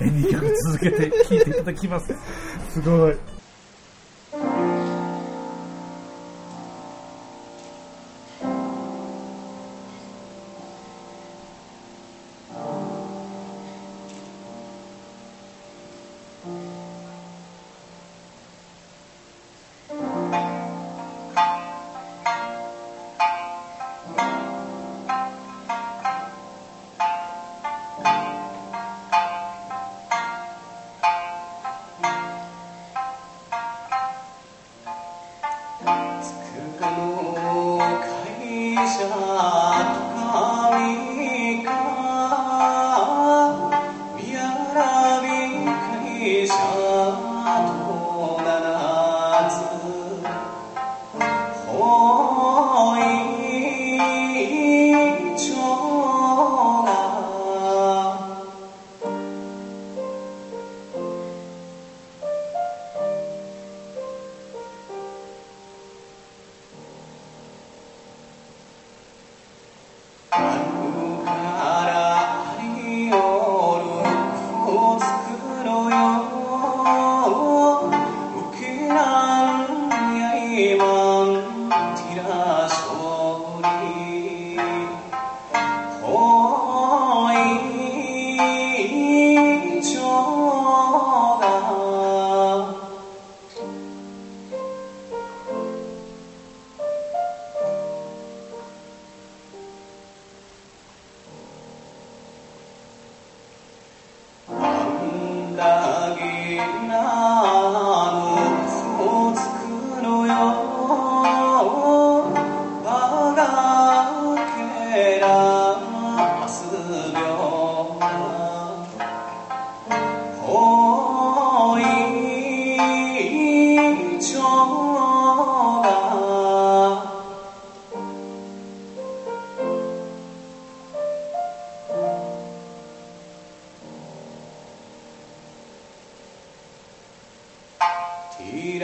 えー2曲続けて聴いていただきます。すごい。テ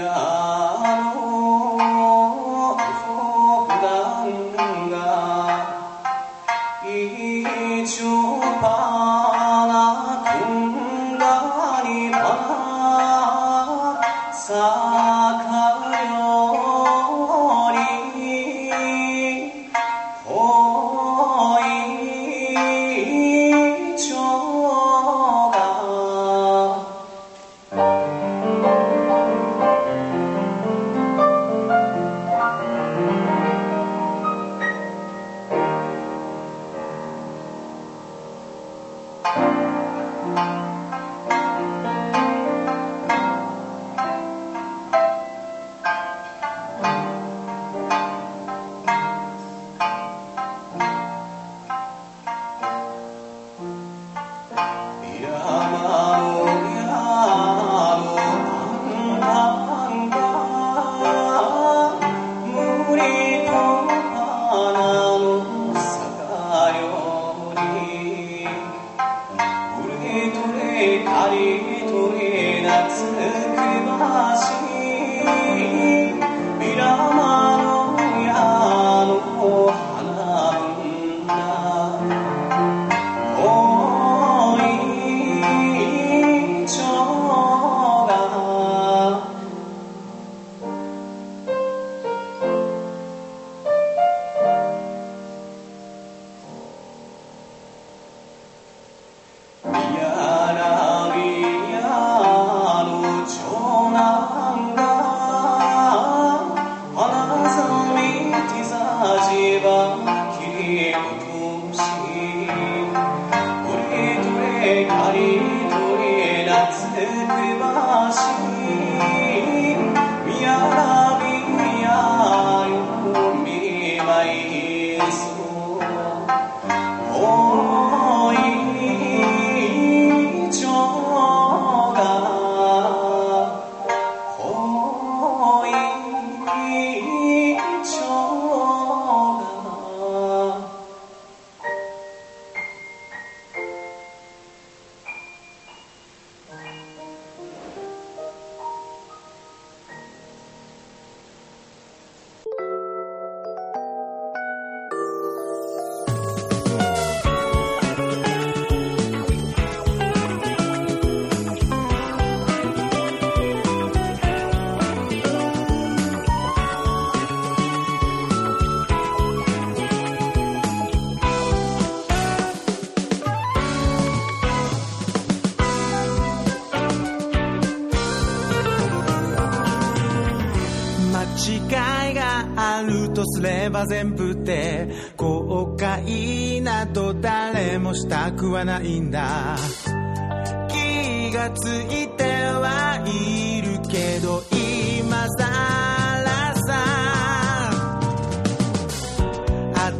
たくはないんだ。気がついてはいるけど今さらさ。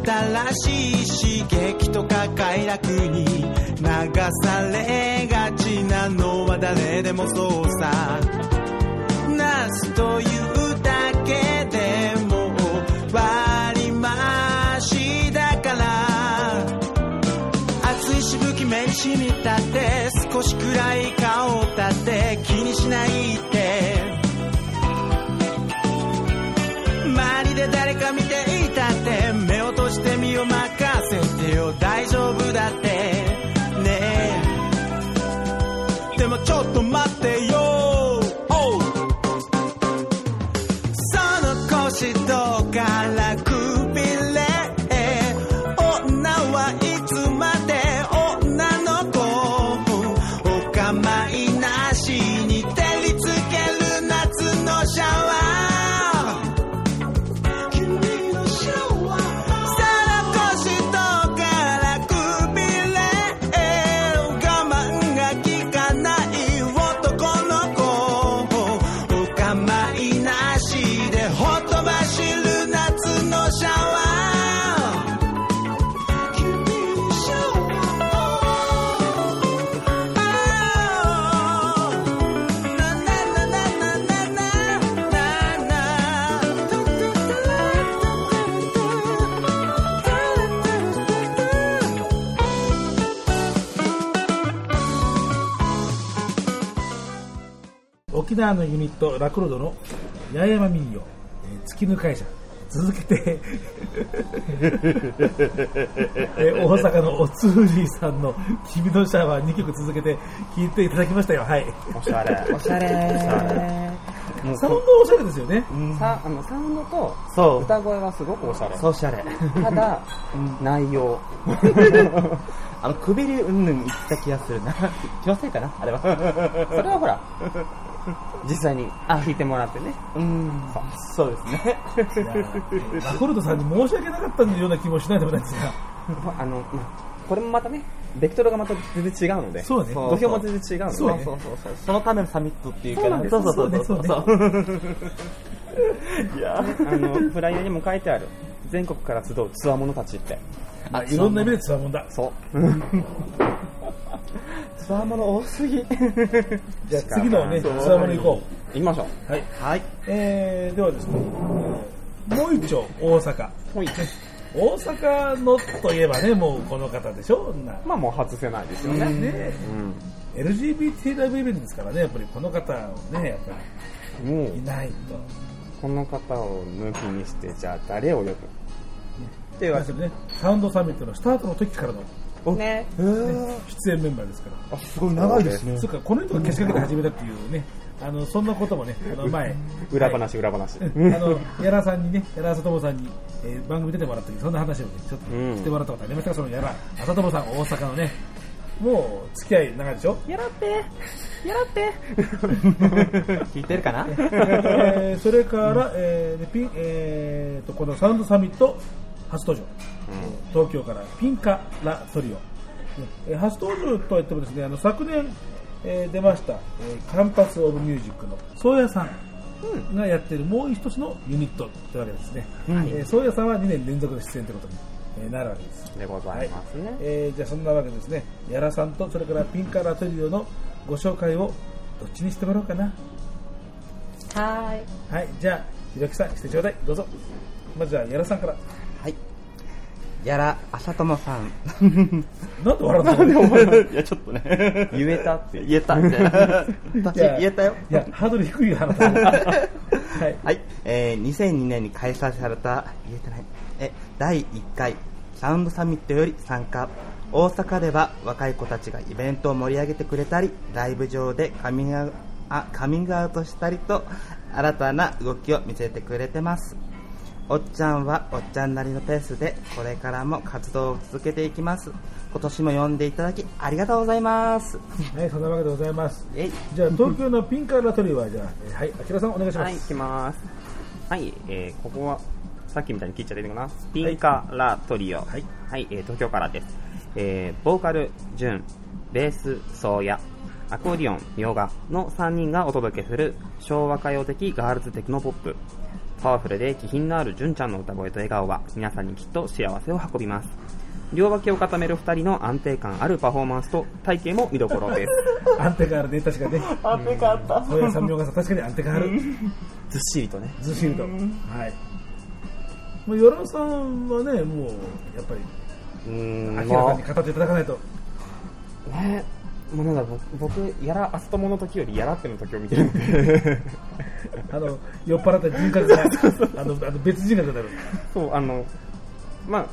新しい刺激とか快楽に流されがちなのは誰でもそうさ。ナスというしみたって少しくらい顔を立って気にしないって。沖縄のユニットラクロドの八重山民謡、えー月ぬ会社続けて [LAUGHS] えー大阪のおつふじさんの「君のシャワー」2曲続けて聴いていただきましたよ。はい。おしゃれ。おしゃれ。サウンドおしゃれですよね。さあのサウンドと歌声はすごくおしゃれ。そうおしゃれ。ただ、内容。[LAUGHS] あのくびれうんぬん言ってた気がするな。気のせいかなあれは。それはほら、[LAUGHS] 実際に聞いてもらってね。うん。そうですね。ラクロドさんに申し訳なかったような気もしないでもないですが。ま [LAUGHS] あの、まあこれもまたね、ベクトルがまた全然違うので、そうね。土俵も全然違うので、そうね。そうそうそうそのためのサミットっていうかそうそうそうそうそう。ね。い [LAUGHS] やあの、フライヤーにも書いてある、全国から集うつわものたちって。あいろんな意味でつわもんだ。そう。[LAUGHS] つわもの多すぎ。[LAUGHS] じゃあ次のねつわもの行こ行きましょう。はい、はい。えー、ではですね、えーもう一丁大阪。う。ほい。大阪のといえばねもうこの方でしょ？な。まあもう外せないですよね。ね。うん。LGBT ライブイベントですからねやっぱりこの方をねやっぱりい、ないと。この方を抜きにして、じゃあ誰を呼ぶっていうわけねサウンドサミットのスタートの時からの。ね。へー出演メンバーですから。あすごい長いですね。そっか。この人がけしかけて始めたっていうね。あのそんなこともねあの前。裏話、裏話。うん。あの矢田さんにね矢田麻友さんに、えー番組出てもらった時そんな話をねちょっとうん。してもらったことありましたがその矢田麻友さん大阪のねもう付き合い長いでしょ？やらって。やらって。[LAUGHS] 聞いてるかな？えーそれから、えーでピンえーとこのサウンドサミット初登場東京からピンカ・ラ・トリオ、えー初登場とは言ってもですねあの昨年、えー出ました、えーカンパス・オブ・ミュージックの宗谷さんがやっているもう一つのユニットというわけですね、えー宗谷さんは2年連続の出演ということに、えーなるわけですでございますね。えーじゃあそんなわけでですね、やらさんとそれからピンカラトリオのご紹介をどっちにしてもらおうかな。はーい。はい、じゃあ、ひろきさんしてちょうだい。どうぞ。まずはやらさんから。はい。やら、あさともさん。[LAUGHS] なんで笑ったの？[LAUGHS] いや、ちょっとね。言えたって。言えたみたいな。言えたよ。いや、ハードル低いよ、あなた。はい。はい、えー、2002年に開催された、言えてない、え、第1回サウンドサミットより参加。大阪では若い子たちがイベントを盛り上げてくれたり、ライブ上でカミングアウあカミングアウトしたりと、新たな動きを見せてくれてます。おっちゃんはおっちゃんなりのペースで、これからも活動を続けていきます。今年も呼んでいただきありがとうございます。はい、そんなわけでございます。えいじゃあ、東京のピンカラトリオは、じゃあ、えーはい、あきらさんお願いしまはい、いす。きます。はい、えー、ここは、さっきみたいに切っちゃっていいのかなピンカラトリオ。はいはい、えー、東京からです。えー、ボーカル、ジュン、ベース、ソーヤ、アコーディオン、ミョガの3人がお届けする昭和歌謡的ガールズテクノポップ。パワフルで気品のあるジュンちゃんの歌声と笑顔は皆さんにきっと幸せを運びます。両脇を固める2人の安定感あるパフォーマンスと体型も見どころです。[LAUGHS] 安定感あるね、確かね。あ、よかった。そうや三名がさ、確かに安定感ある。[LAUGHS] ずっしりとね。ずっしりと。はい。もう、よらさんはね、もう、やっぱり、うーん、明らかに語っていただかないと。ねなんだろう僕、僕やら、アストモの時よりやらっての時を見てるんで、あの、酔っ払った人格が、あの、あの別人格になる。そう、あの、まあ、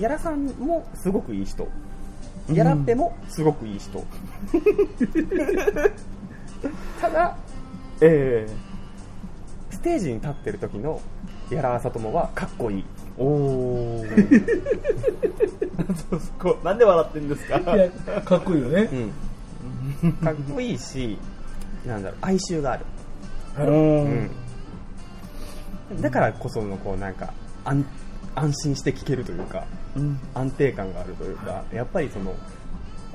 やらさんもすごくいい人、やらっぺもすごくいい人。ただ、えー、ステージに立ってる時のやらあさともはかっこいい。おー。そうこうなんで笑ってんですか？いや、かっこいいよね。うん。かっこいいし、なんだろう、哀愁がある。うん。だからこその、こう、なんか、安安心して聴けるというか、うん。安定感があるというか、やっぱりその、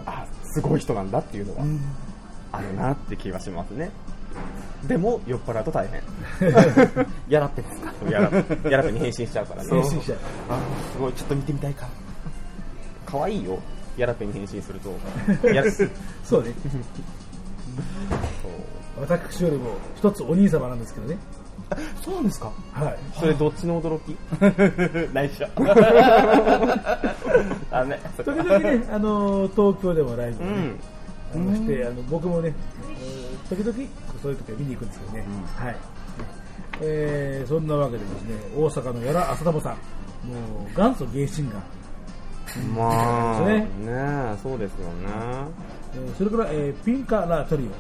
あ、すごい人なんだっていうのは、あるなって気がしますね。でも、酔っ払うと大変。[LAUGHS] やらってですかやら、やらぺに変身しちゃうからね。変身者。あすごい、ちょっと見てみたいか。可愛いよ。やらぺに変身すると。[LAUGHS] やらそうね。私よりも一つお兄様なんですけどね。そうなんですか？はい。それどっちの驚き？[LAUGHS] 内緒。あね。時々ね、あの、東京でもライブをね、うん。あのして、あの、僕もね、えー時々そういう時は見に行くんですけどね。はい。えー、そんなわけでですね、大阪のやら浅田さん、もう元祖ゲイシンガー。まあ、ねねえそうですよね。えーそれから、えーピンカラトリオ、えー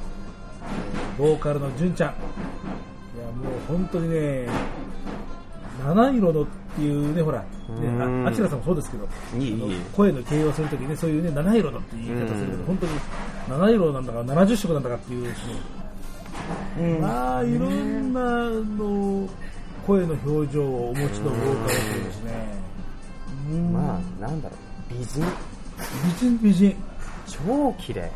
ボーカルの純ちゃん。いや、もう本当にね、七色のっていうね、ほら、ねうんああきらさんもそうですけど、声の形容するときね、そういうね、七色のっていう言い方するけど、うん本当に七色なんだか70色なんだかっていうですね、まあ、いろんなの声の表情をお持ちのボーカルというですね、まあ、なんだろう、美人、美人美人、超綺麗。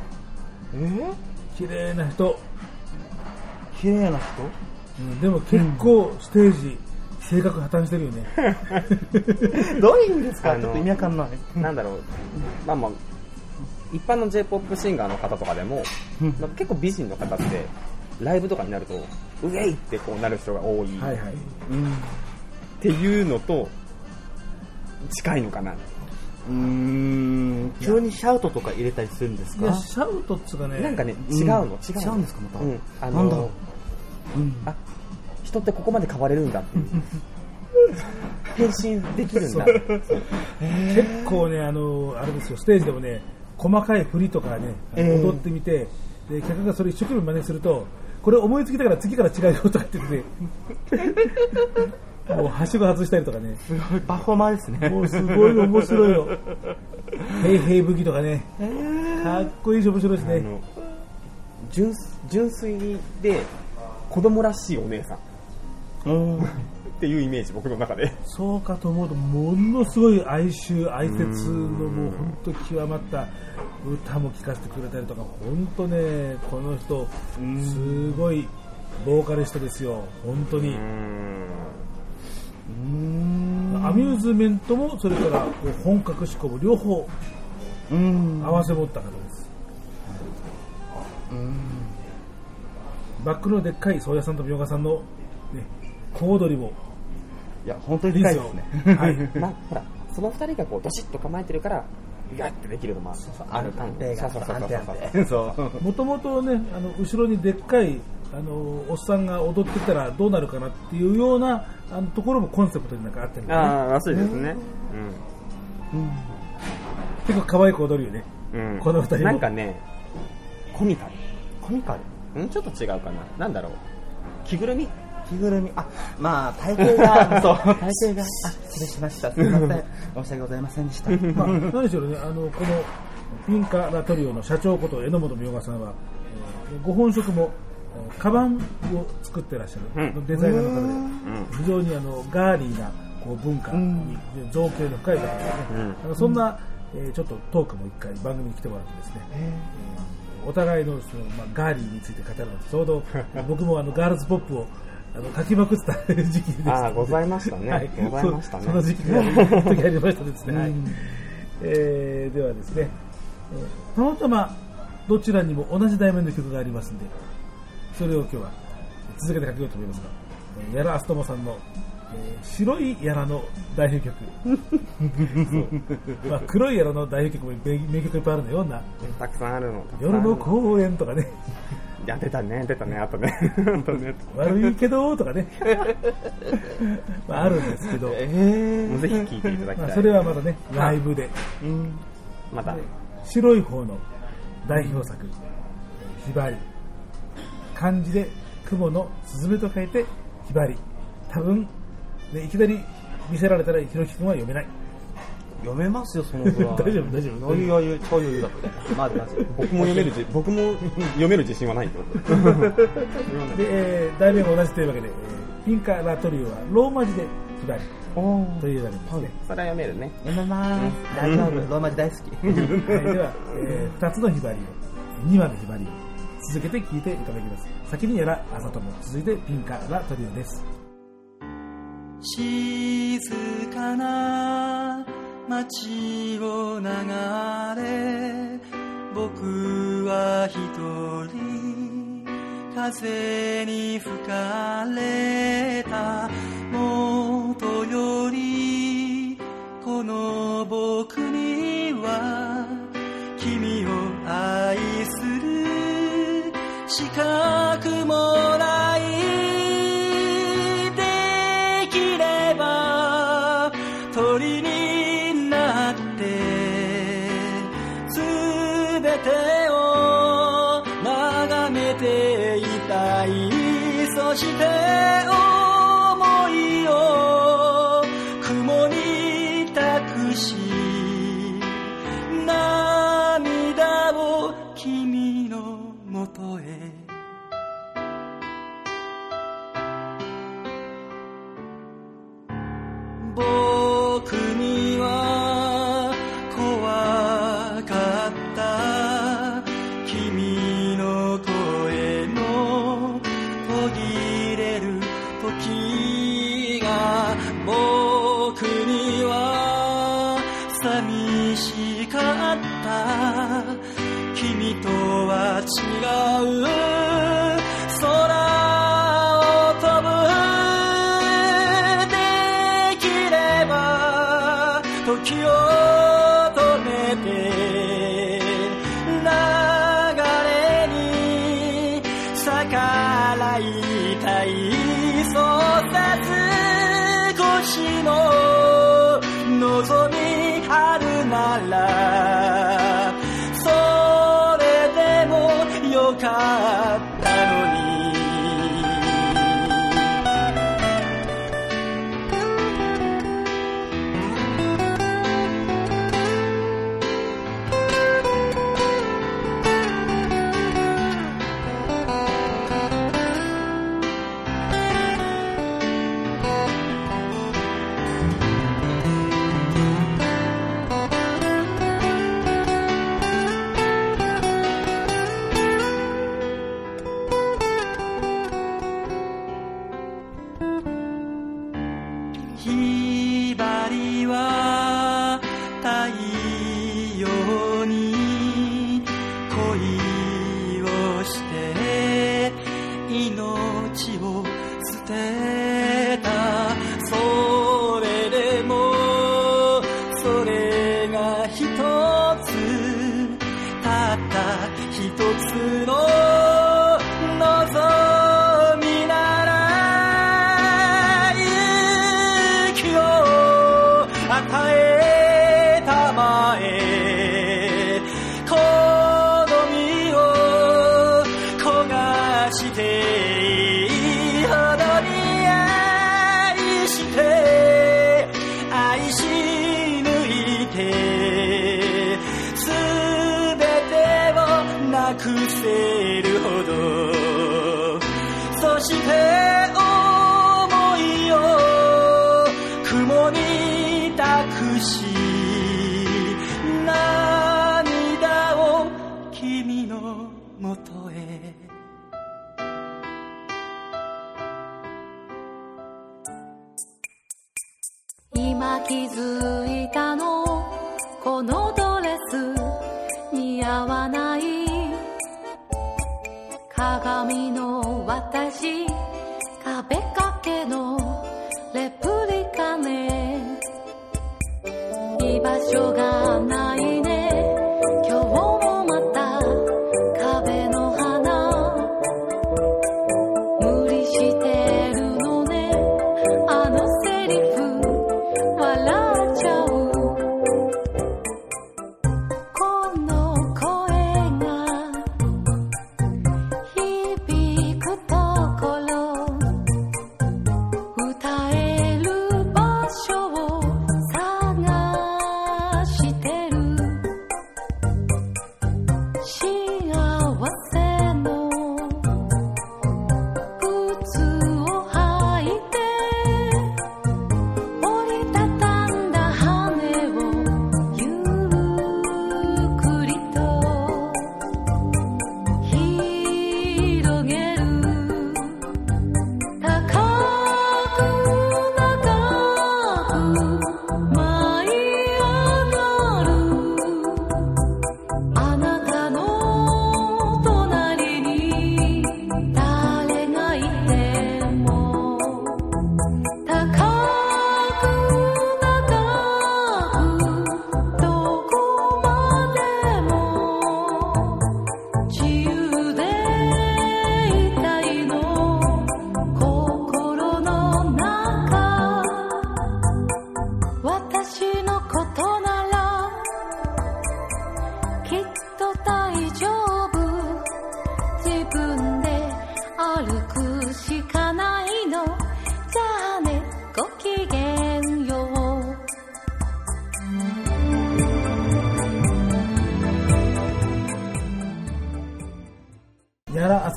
綺麗な人、綺麗なうんでも結構ステージ、性格破綻してるよね。人どういう意味ですか？ちょっと意味わかんない。なんだろう、まあまあ、一般の J-POP シンガーの方とかでも、まあ結構美人の方って、ライブとかになると、ウェイってこうなる人が多い。はいはい。っていうのと、近いのかな。うーん。急にシャウトとか入れたりするんですいや、かシャウトっつうかね、なんかね、うん違うの、違うの。違うんですかまた？うん。あなんだの、う？ん。あ、人ってここまで変われるんだっていう。[LAUGHS] 変身できるんだ。結構ね、あの、あれですよ、ステージでもね、細かい振りとかね、踊ってみて、で、客がそれ一生懸命真似すると、これ思いつきだから次から違うよとかって言ってね、[LAUGHS] もうはしご外したりとかね、すごいパフォーマーですね。もうすごい面白いよ。[LAUGHS] ヘイヘイ武器とかね、かっこいいし面白いですね。純純粋で子供らしいお姉さんていうイメージ僕の中で。そうかと思うとものすごい哀愁哀切のもう本当極まった歌も聴かせてくれたりとか本当ねこの人すごいボーカリストですよ。本当に。アミューズメントもそれから本格志向も両方合わせ持った方です。バックのでっかい宗谷さんとみょうがさんの、ね、小躍りもいや、本当にいいで深いですね。はい。[LAUGHS] まあほらその二人がこうドシッと構えてるからガッてできるのもある感安定が、そうそうそう安定そう。安定。そう。もともとねあの後ろにでっかいあのおっさんが踊ってたらどうなるかなっていうようなあのところもコンセプトになんかあったりとかね。ああらしいですね。結構可愛く踊るよね。うん、うん、この二人も。なんかねコミカル。コミカル？ん？ちょっと違うかな。なんだろう。着ぐるみ？着ぐるみ、あ、まあ、体型が、[LAUGHS] そう、体型が、あ、失礼しました。すみません。[LAUGHS] 申し訳ございませんでした。まあ、何しろね、あの、この、ピンカラトリオの社長こと榎本美代さんは、えーご本職も、えーカバンを作ってらっしゃる、うんデザイナーの方で、非常にあの、ガーリーなこう文化に造形の深い方ですね。あのそんな、えーちょっとトークも一回番組に来てもらってですね、えーお互いのその、まあ、ガーリーについて語るのとちょうど僕もあのガールズポップをあの書きまくってた時期であーございましたね。はい、ございましたね。そその時期が時ありましたですね、はい。えーではですね、えーたまたまどちらにも同じ題名の曲がありますんでそれを今日は続けて書きようと思いますがえーやらあすともさんの、えー白いやらの代表曲。[LAUGHS] まあ、黒いやらの代表曲も名名曲いっぱいあるのようなたくさんあるの。夜の公園とかね。いや出たね出たねあとねあとね。悪いけどとかね。[LAUGHS] まああるんですけど、もうぜひ聞いていただきたい、まあ、それはまだねライブで。また白い方の代表作「ひばり」漢字で雲のスズメと書いてひばり。多分、ね、いきなり見せられたらひろき君は読めない読めますよ、そのぐらい。大丈夫大丈夫余裕余裕、超余裕だって。まずまず。僕も読めるじ [LAUGHS] 僕も読める自信はないよ [LAUGHS] で、えー題名も同じというわけで、えーピンカラトリオはローマ字でひばりというわけですね、それは読めるね読めます。大丈夫。ローマ字大好き。はい、では、え2つのひばりを2話のひばりを続けて聞いていただきます先にやらあさとも続いてピンカラトリオです静かな街を流れ僕は一人風に吹かれた。元よりこの僕には君を愛する。資格もない寂しかった。君とは違う。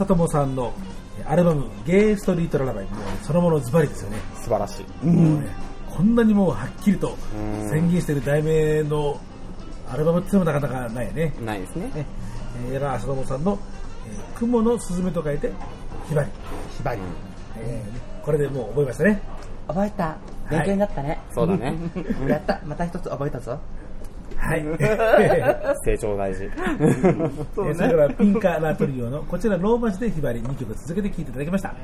矢良麻友さんのアルバム「ゲイストリートララバイ」もうそのものズバリですよね、素晴らしい。もうねこんなにもうはっきりと宣言してる題名のアルバムっていうのもなかなかないよね。ないですね。ね。えー矢良麻友さんの「えー雲のすずめ」と書いて「ひばり。ひばり」えーこれでもう覚えましたね。覚えた。勉強になったね、そうだね。[LAUGHS] やった。また一つ覚えたぞはい。え [LAUGHS] 成長大事。[LAUGHS] ーそれからピンカ・ラトリオのこちらローマ字でひばり2曲続けて聴いていただきました。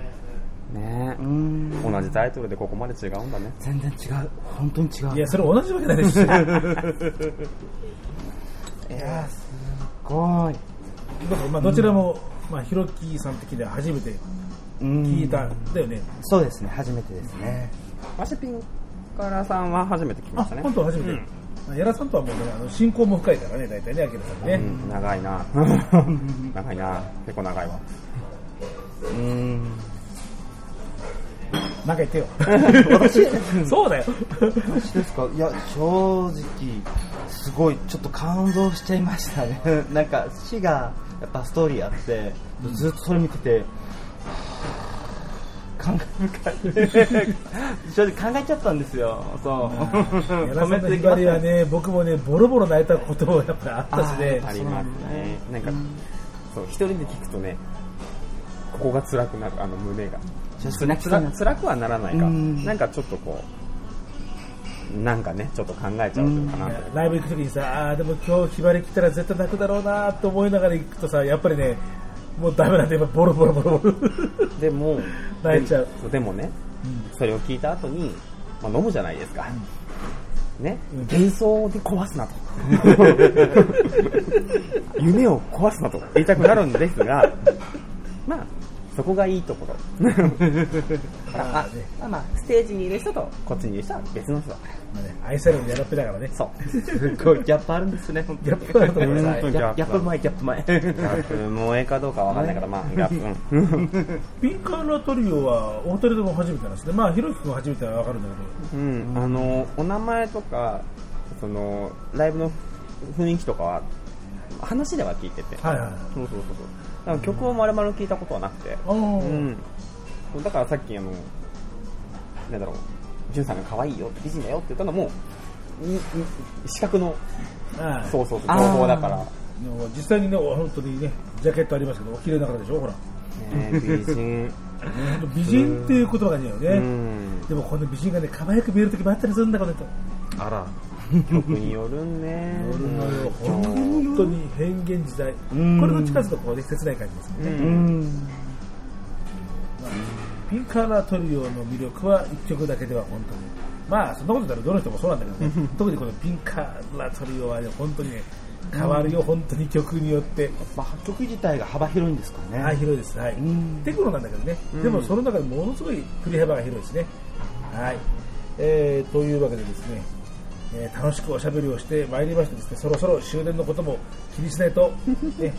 ね。うーん。同じタイトルでここまで違うんだね。全然違う。本当に違う。いやそれ同じわけないです。し [LAUGHS] いやーすごい。だからまあどちらも、まあ、ヒロキさん的には初めてうん聞いたんだよね、そうですね。初めてですね。マシピンカラさんは初めて聞きまあしたね。本当初めて、うんまあ矢田さんとはもうねあの親交も深いからね大体ね明さんね、うん長いな。[LAUGHS] 長いな。結構長いわ。うーん。なんか言ってよ。[LAUGHS] 私？[LAUGHS] そうだよ。私ですか？いや正直すごいちょっと感動しちゃいましたね。なんか詩がやっぱストーリーあってずっとそれ見てて感慨深い正直考えちゃったんですよそう矢田さんのひばりはね僕もねボロボロ泣いたこともやっぱりあったしねありますね。なんか、そう、一人で聞くとね、ここが辛くなる、あの胸が。辛辛くはならないか。うんなんかちょっとこなんかね、ちょっと考えちゃうのかなと。ライブ行くときにさ、あーでも今日ひばり来たら絶対泣くだろうなと思いながら行くとさ、やっぱりね、もうダメなんで、ボロボロボロボロ。でも、泣いちゃう。ででもね、それを聞いた後に、まあ、飲むじゃないですか。ね、幻想で壊すなと。[LAUGHS] 夢を壊すなと言いたくなるんですが、まあ、そこがいいところ。[LAUGHS] ああまあ、ステージにいる人とこっちにいる人は別の人だから。まあね、愛されるやらっぺだからね。そう。すごいギャップあるんですね。ギャップあると思いますギャギャップ前、ギャップ前。うんもうええかどうかわかんないから、まあ、[LAUGHS] ギャップ。うんピンカーラトリオはお二人とも初めてなんですね。まあ、ひろき君初めてはわかるんだけうん、あのお名前とかそのライブの雰囲気とかは話では聞いてて、ど。はいはい。そうそうそうそうだから曲を丸々聞いたことはなくて、うん、だからさっきあのなんだろう。ジュンさんが可愛いよ美人だよって言ったのも視覚のはいそうそうそう情報だから、でも実際にね、本当にね、ジャケットありますけど、お綺麗な方でしょ、ほら。ね、美人、美人っていう言葉がいいよね。うん、でもこの美人がね、可愛く見える時もあったりするんだ、この人。あら。曲によるね乗るのよ、本当に変幻自在。こんれどっちかというとこうね、切ない感じですね。ううんん。ピンカーラトリオの魅力は一曲だけでは本当に。まあ、そんなこと言ったらどの人もそうなんだけどね。特にこのピンカーラトリオはね、本当にね、変わるよ、本当に曲によって。まあ、曲自体が幅広いんですかね。はい、広いです。はい。んテクノなんだけどね。でもその中でものすごい振り幅が広いですね。はい。えー、というわけでですね、えー楽しくおしゃべりをしてまいりましてですね、そろそろ終電のことも気にしないと、[LAUGHS] ね、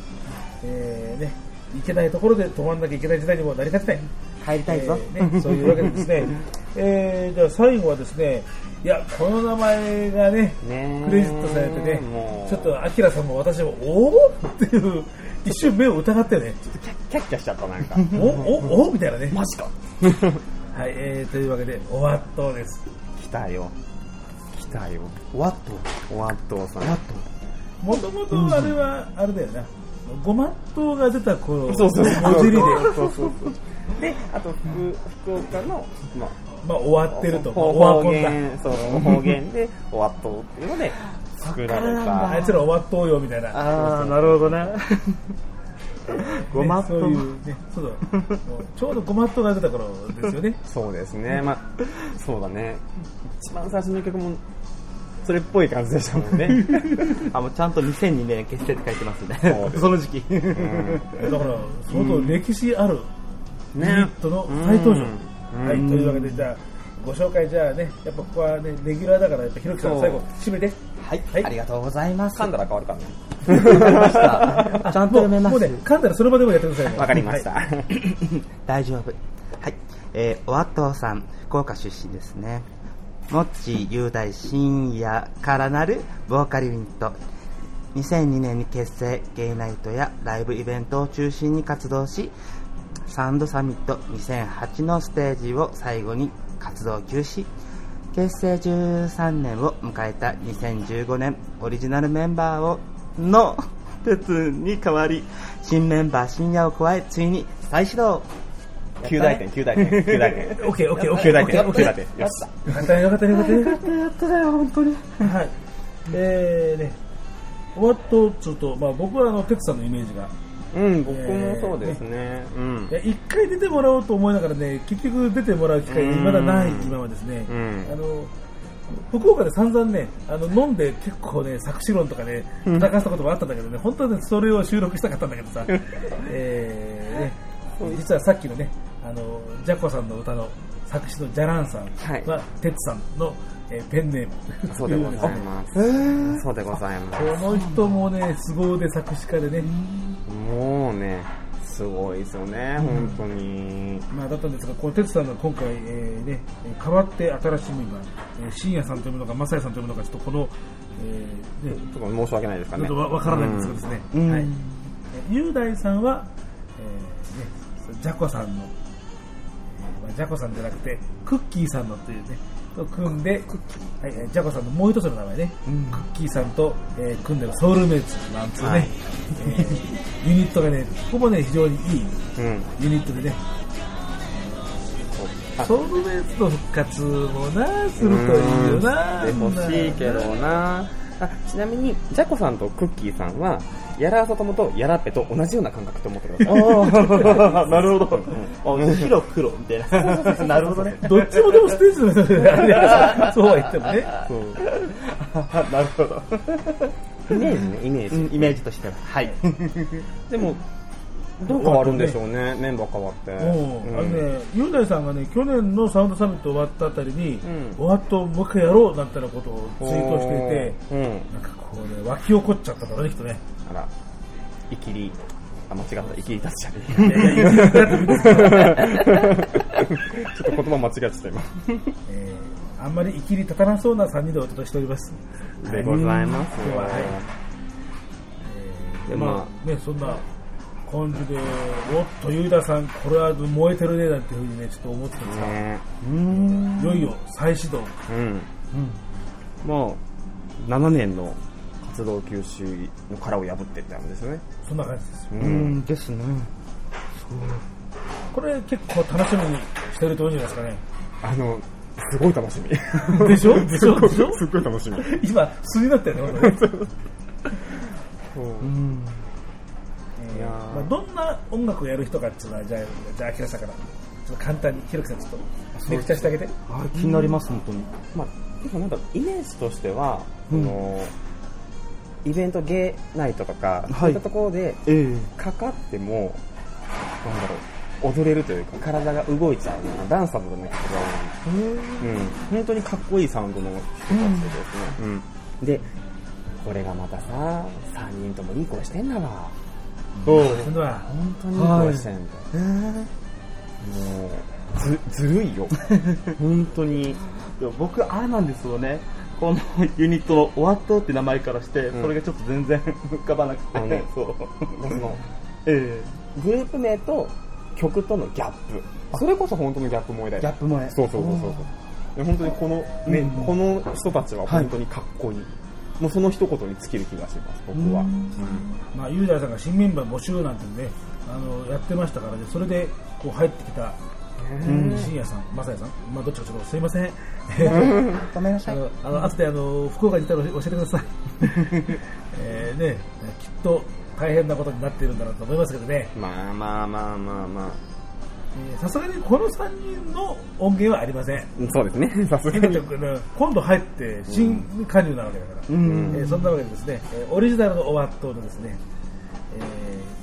えーね、いけないところで止まんなきゃいけない時代にもなりかねない。帰りたいぞ。えーね、そういうわけでですね、[LAUGHS] えー、じゃあ最後はですね、いや、この名前がね、ねクレジットされてねちょっと、アキラさんも私も、おおっていう、[LAUGHS] 一瞬目を疑ったよね。キャッキャしちゃったなんかお、お、お？みたいなね。マジかはい、えー、というわけで、おわっとうです。来たよ来たよワットおわっとうさんワットもともとあれは、あれだよな。ごまっとうが出た頃、そうそうそうもじりで、そうそうそうであと福福岡の、まあ、まあ、終わってると。まあ、方オワコンだ。言そう方言でおわっとうっていうので作られたあいつら終わっとうよ、みたいな。ああ、なるほどね。ごまっとうねそういうね、そうだ。もうちょうどごまっとうが出た頃ですよね。そうですねまあそうだね一番最初の曲もそれっぽい感じでしたもんね [LAUGHS] あ、もうちゃんと2002年結成って書いてますね。その時期。だから、相当歴史あるユニねットの再登場。うんはい、というわけで、じゃあ、ご紹介じゃあね、やっぱここはね、レギュラーだから、やっぱひろきさん最後、締めて。はい、はいありがとうございます。噛んだら変わるからねわかりました。ちゃんと読めますもう。ね、噛んだらその場でもやってくださいね。わかりました、はい [LAUGHS] 大丈夫。はい。えー、おわとうさん、福岡出身ですね。もっち雄大深夜からなるボーカルユニット。2002年に結成、ゲイナイトやライブイベントを中心に活動し、サンドサミット2008のステージを最後に活動休止。結成13年を迎えた2015年、オリジナルメンバーをの鉄に代わり、新メンバー深夜を加え、ついに再始動。9大点9大点 [LAUGHS] 9大点。オッケーオッケーオッケー。9大点オッケー9大点。よし。よかったねよかったねよかった。ね。やったやっただよ、本当に。はい。えーね、おわっとちょっと、まあ僕はあの、哲さんのイメージが、うん僕もそうですね。うん。いや一回出てもらおうと思いながらね、結局出てもらう機会がまだない今はですね、うん。あの、福岡で散々ね、あの飲んで結構ね、作詞論とかね、戦ったこともあったんだけどね、本当はね、それを収録したかったんだけどさ、[LAUGHS] えーね、実はさっきのね、あの、ジャコさんの歌の作詞のジャランさんはテツさんの、えーペンネーム。そうでございます。そうでございまこの人もね、凄腕作詞家でね、すもうねすごいですよね本当に。まあ、だったんですが、この哲さんが今回、えーね、えー変わって新しいメンバー、えー、深夜さんというのか、正也さんというのか、ちょっとこの、えーね、ちょっと申し訳ないですかね。ちょっとわわからないんですがですね、うん。はい。えー雄大さんは、えーね、ジャコさんの、えーまあ、ジャコさんじゃなくて、クッキーさんのというね、と組んで、はい、えージャコさんのもう一つの名前ね、クッキーさんと、えー組んでるソウルメイツなんつうね、はい。え [LAUGHS] ーユニットがね、ここもね、非常にいいうん。ユニットでね、ソウルメイツの復活もな、するといいよな。で欲しいけどな。あちなみにジャコさんとクッキーさんはやらあさともとやらっぺと同じような感覚と思ってくださいああ、[LAUGHS] なるほど。あ白黒みたいな。なるほどね。どっちもでもステージの人であれ [LAUGHS] そうは言ってもね。そう [LAUGHS] なるほど。イメージねイメージ、うんイメージとしては。はい。でもどう変わるんでしょうねメンバー変わって、うんあのね、雄大さんがね、去年のサウンドサミット終わったあたりに、うん終わっともう一回やろうなんてなことをツイートしていて、うんなんかこうね、湧き起こっちゃったからね、きっとね。あら。イキリ。あ間違った。イキリ立つじゃね。いやいやいやだって見てたからえちょっと言葉間違えちゃった今。えーあんまり生きり立たなそうな3人でお届けしております。でございます。今日ははい。でままあね、そんな感じで、おっと、ゆうださん、これは燃えてるねなんていうふうにね、ちょっと思ってたんですが、ね。いよいよ再始動。うん、もう7年の活動休止の殻を破っていったんですよね。そんな感じです。よ。ううんですね。これ結構楽しみにしてると思うんじゃないですかね。あのすごい楽しみ。でしょ？でしょ？でしょ？すっごい楽しみ。今、素になったよね、まあ、どんな音楽をやる人かっていうのは、じゃあ、じゃあ、秋田さんから、ちょっと簡単に、ひろきさん、ちょっと、レクチャーしてあげて。気になります、本当に。まあ、結構なんかイメージとしては、うん。そのイベントゲーナイトとか、い。そういったところでえかかってもなんだろう踊れるというか体が動いちゃうようなダンサブルな曲が多い、うん、本当にかっこいいサウンドの人たちでですね、うん。でこれがまたさ3人ともいい声してんだわ。おう。今度は、本当にいい声してんだ、えもうずずるいよ。[LAUGHS] 本当に。いや僕、あれなんですよね。このユニット、終わったって名前からして、うん。それがちょっと全然 [LAUGHS] 浮かばなくて、ね [LAUGHS] そう。その [LAUGHS] えグループ名と曲とのギャップ。それこそ本当のギャップ萌えだよえギャップ萌え。そうそうそうそうで本当にこの、ねうんこの人たちは本当にかっこいい、もうその一言に尽きる気がします僕は、まあ、雄大さんが新メンバー募集なんてね、あの、やってましたからね、それで、こう入ってきた、ん深夜さん、正也さん、まあ、どっちかちょっとすいません。ごめんなさい。[LAUGHS] あの、あであの、福岡に行ったら教えてください。[LAUGHS] えーね、きっと大変なことになっているんだろうと思いますけどね、まあまあまあまあまえーさすがにこの3人の音源はありません。あそうですね [LAUGHS] さすがに今度入って新加入なわけだから、うん。えーそんなわけでですね、えーオリジナルのオワットのですね、え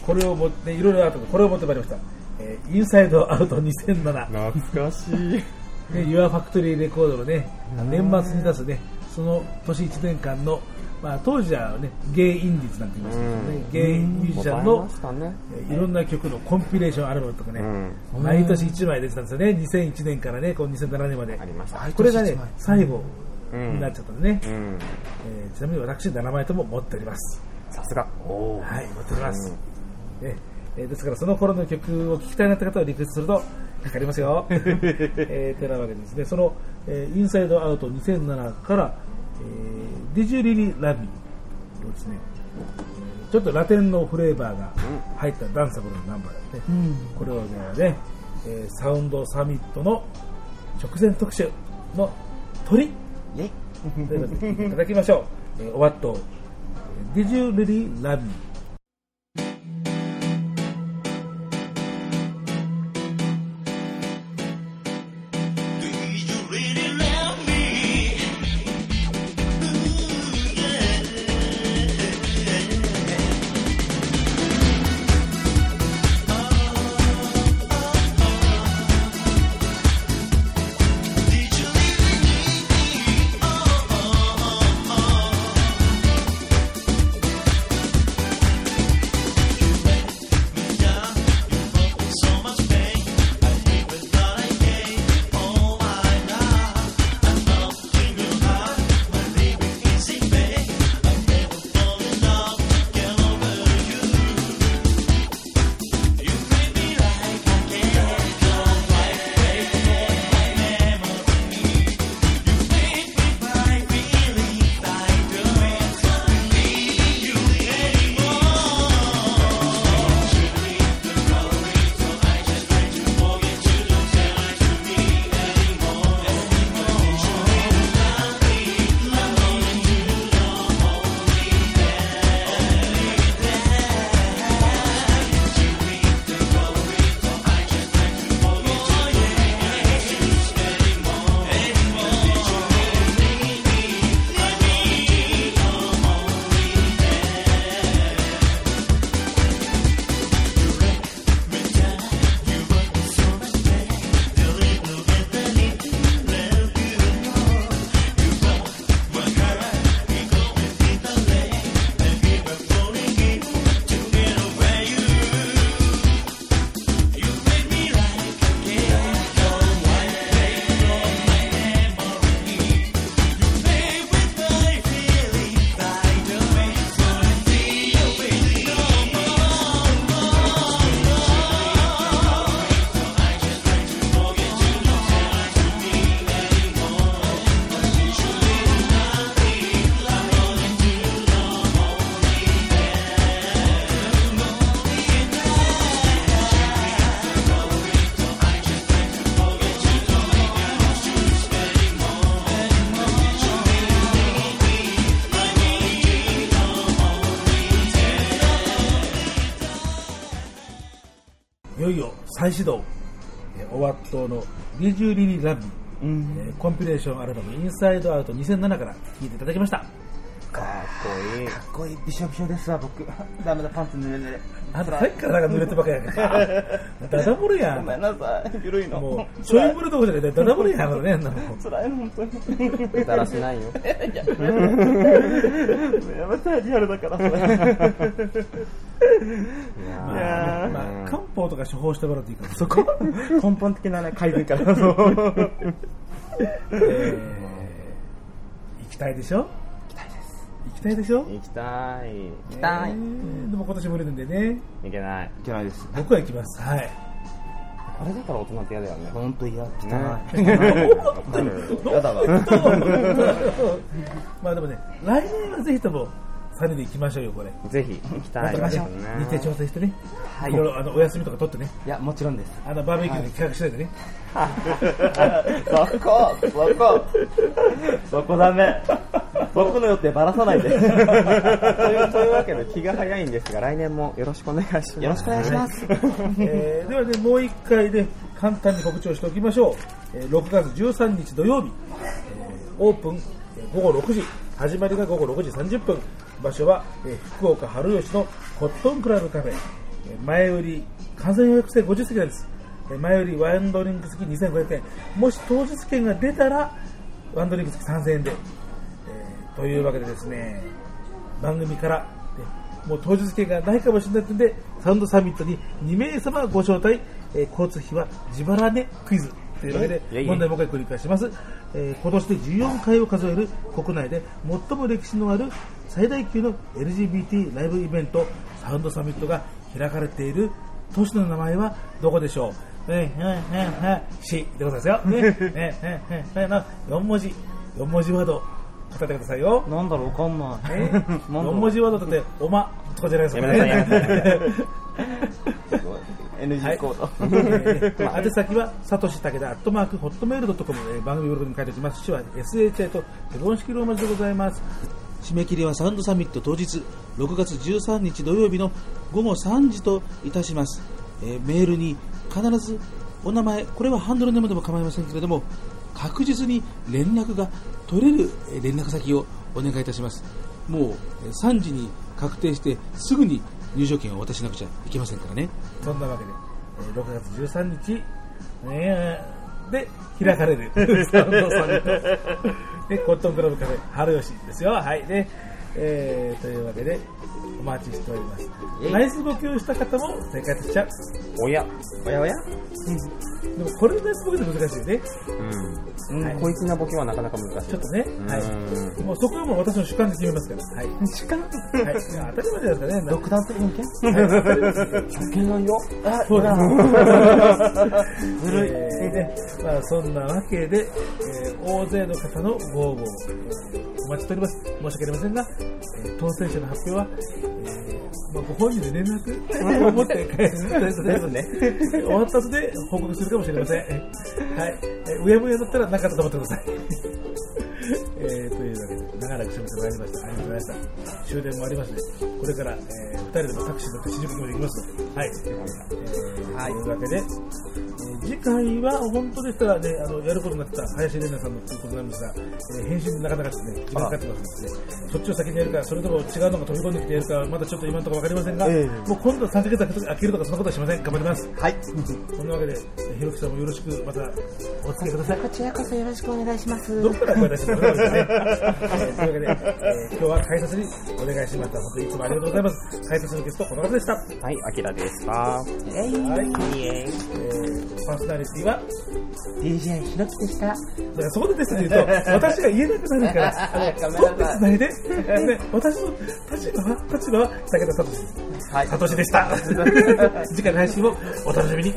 ーこれを持って、いろいろあるところ、これを持ってまいりました。えーインサイドアウト2007。懐かしい。ね、ユアファクトリー。レコードのね、年末に出すね、その年1年間の、まあ、当時はね、ゲイインディーズなんて言いましたけどね、ゲイミュージシャンのね。えーいろんな曲のコンピレーションアルバムとかね、うん。毎年1枚出てたんですよね、2001年からね、この2007年まで。あ。りました。これがね、最後うんになっちゃったんでね、うん。えーちなみに私7枚とも持っております。さすが。おはい、持っております。ねえーですからその頃の曲を聴きたいなって方はリクエストするとかかりますよ。[LAUGHS] えー、てなわけでですね、その、えーインサイドアウト2007から、えー、Did You Really Love Me? をですね、ちょっとラテンのフレーバーが入ったダンサブルなナンバーですね。これをね、えーサウンドサミットの直前特集の鳥ということで聞いただきましょう。えー、おわっと、Did You Really Love Me?「再始動、えー、オワットのリジュリリラビー、うん。えーコンピレーションアルバムインサイドアウト2007から聴いていただきました。かっこいい。かっこいい、びしょびしょですわ、僕。[LAUGHS] ダメだ、パンツ濡れ濡れ。あんたさっきからなんか濡れてばっかりやから。ダダ漏れやん。ごめんなさい、ゆるいの。もう、ちょい漏れどころじゃなくて、ダダ漏れやん、あのね、なもん。辛いの、本当に。だらしないよ。[LAUGHS] やめて、リアルだから、それ。[LAUGHS] とか処方してもらっていいかな。そこ根本的なね、改善から。そうえー、行きたいでしょ？行きたいでしょ行きたい。行きえたい。ーでも今年無理なんでね、いけない。いけないです。僕は行きます。はい。これだから大人って嫌だよね。本当嫌、汚い。やだわ。[LAUGHS] まあでもね、来年はぜひとも3人で行きましょうよ、これ。ぜひ行きたいですね。日程調整してね。はいいろいろあのお休みとか取ってね。いや、もちろんです。あのバーベキューで企画しないでね。そこ、そこ、そこダメ。僕の予定ばらさないで。よ [LAUGHS] というというわけで気が早いんですが、来年もよろしくお願いします。ろしくお願いします。えーではね、もう一回で簡単に告知をしておきましょう。えー6月13日土曜日、えーオープンえー午後6時、始まりが午後6時30分、場所は、え福岡春吉のコットンクラブカフェ、前売り、完全予約制50席なんです。前売りワンドリンク付き2500円、もし当日券が出たら、ワンドリンク付き3000円で、えーというわけでですね、番組から、もう当日券がないかもしれないので、サウンドサミットに2名様ご招待、えー交通費は自腹ねクイズ。というわけで問題もう一回繰り返します。えー今年で14回を数える国内で最も歴史のある最大級の LGBT ライブイベント、サウンドサミットが開かれている都市の名前はどこでしょう？えー、えー、えー、えー、しでございますよ。ね、えー、えー、えー、えー、の4文字、4文字ワード、答えてくださいよ。なんだろう、わかんない。えなんだろ4う文字ワードだって、おま。とかじゃないですかやめなさいやめなさい [LAUGHS] NG コード。[LAUGHS] えー [LAUGHS] まあ、宛先は、さとし武田、アットマーク、ホットメールドットコム、えー番組ブログに書いておきます。市は SHA と手本式ローマ字でございます。締め切りはサウンドサミット当日、6月13日土曜日の午後3時といたします。えーメールに必ずお名前、これはハンドルネームでも構いませんけれども、確実に連絡が取れるえー連絡先をお願いいたします。もうえー3時に確定してすぐに入場券を渡しなくちゃいけませんからね。そんなわけで、えー6月13日、えーで開かれるサウンドサミット。で、コットンクラブカフェ、春吉ですよ。はい。で、えーというわけで、お待ちしております。ナイスボケをした方も正解としちゃう。おや。おやおや？でもこれのナイスボケって難しいよね。うん。はい小粋なボケはなかなか難しい。ちょっとね。はい。うんもうそこはもう私の主観で決めますから。はい。主観はい。いや当たり前じゃないですかね。独断的偏見はい当たり前ですよ。あ、そうです。[LAUGHS] ずるいえーねまあ、そんなわけで、えー大勢の方のご応募お待ちしております。申し訳ありませんが、えー当選者の発表は、えーまあ、ご本人で連絡 [LAUGHS] を持って返すとでね終わった後で報告するかもしれません。はい。えーうやむやだったらなかったと思ってください。[LAUGHS] えーというわけで、長らくしゃべってまいりました。ありがとうございました。終電もありますので、これから、えー、二人でもタクシー乗って新宿まで行きますので、はい。えーはいというわけで、えー次回は本当でしたらね、あの、やることになってた林玲奈さんのということなんですが、えー編集でなかなかですね、時間かかってますので、そっちを先にやるか、それとも違うのが飛び込んできてやるか、まだちょっと今のところわかりませんが、ええもう今度は3ヶ月空けるとかそんなことはしません。頑張ります。はい。そんなわけで、えーひろきさんもよろしくまたお付き合いください。こちらこそよろしくお願いします。どっから声出してもらうんですかね。え [LAUGHS] ーというわけで、えー今日は解説にお願いしました。本当にいつもありがとうございます。解説のゲスト、この方でした。はい、あきらでした。えい、はい。イエイえーパーソナリティは、DJ ひろきでした。だからそこでですね、言うと、私が言えなくなるから、[LAUGHS] あの、取ってつないで、ね、私の立場は、立場は、武田聡。はい聡でした。[LAUGHS] 次回の配信もお楽しみに。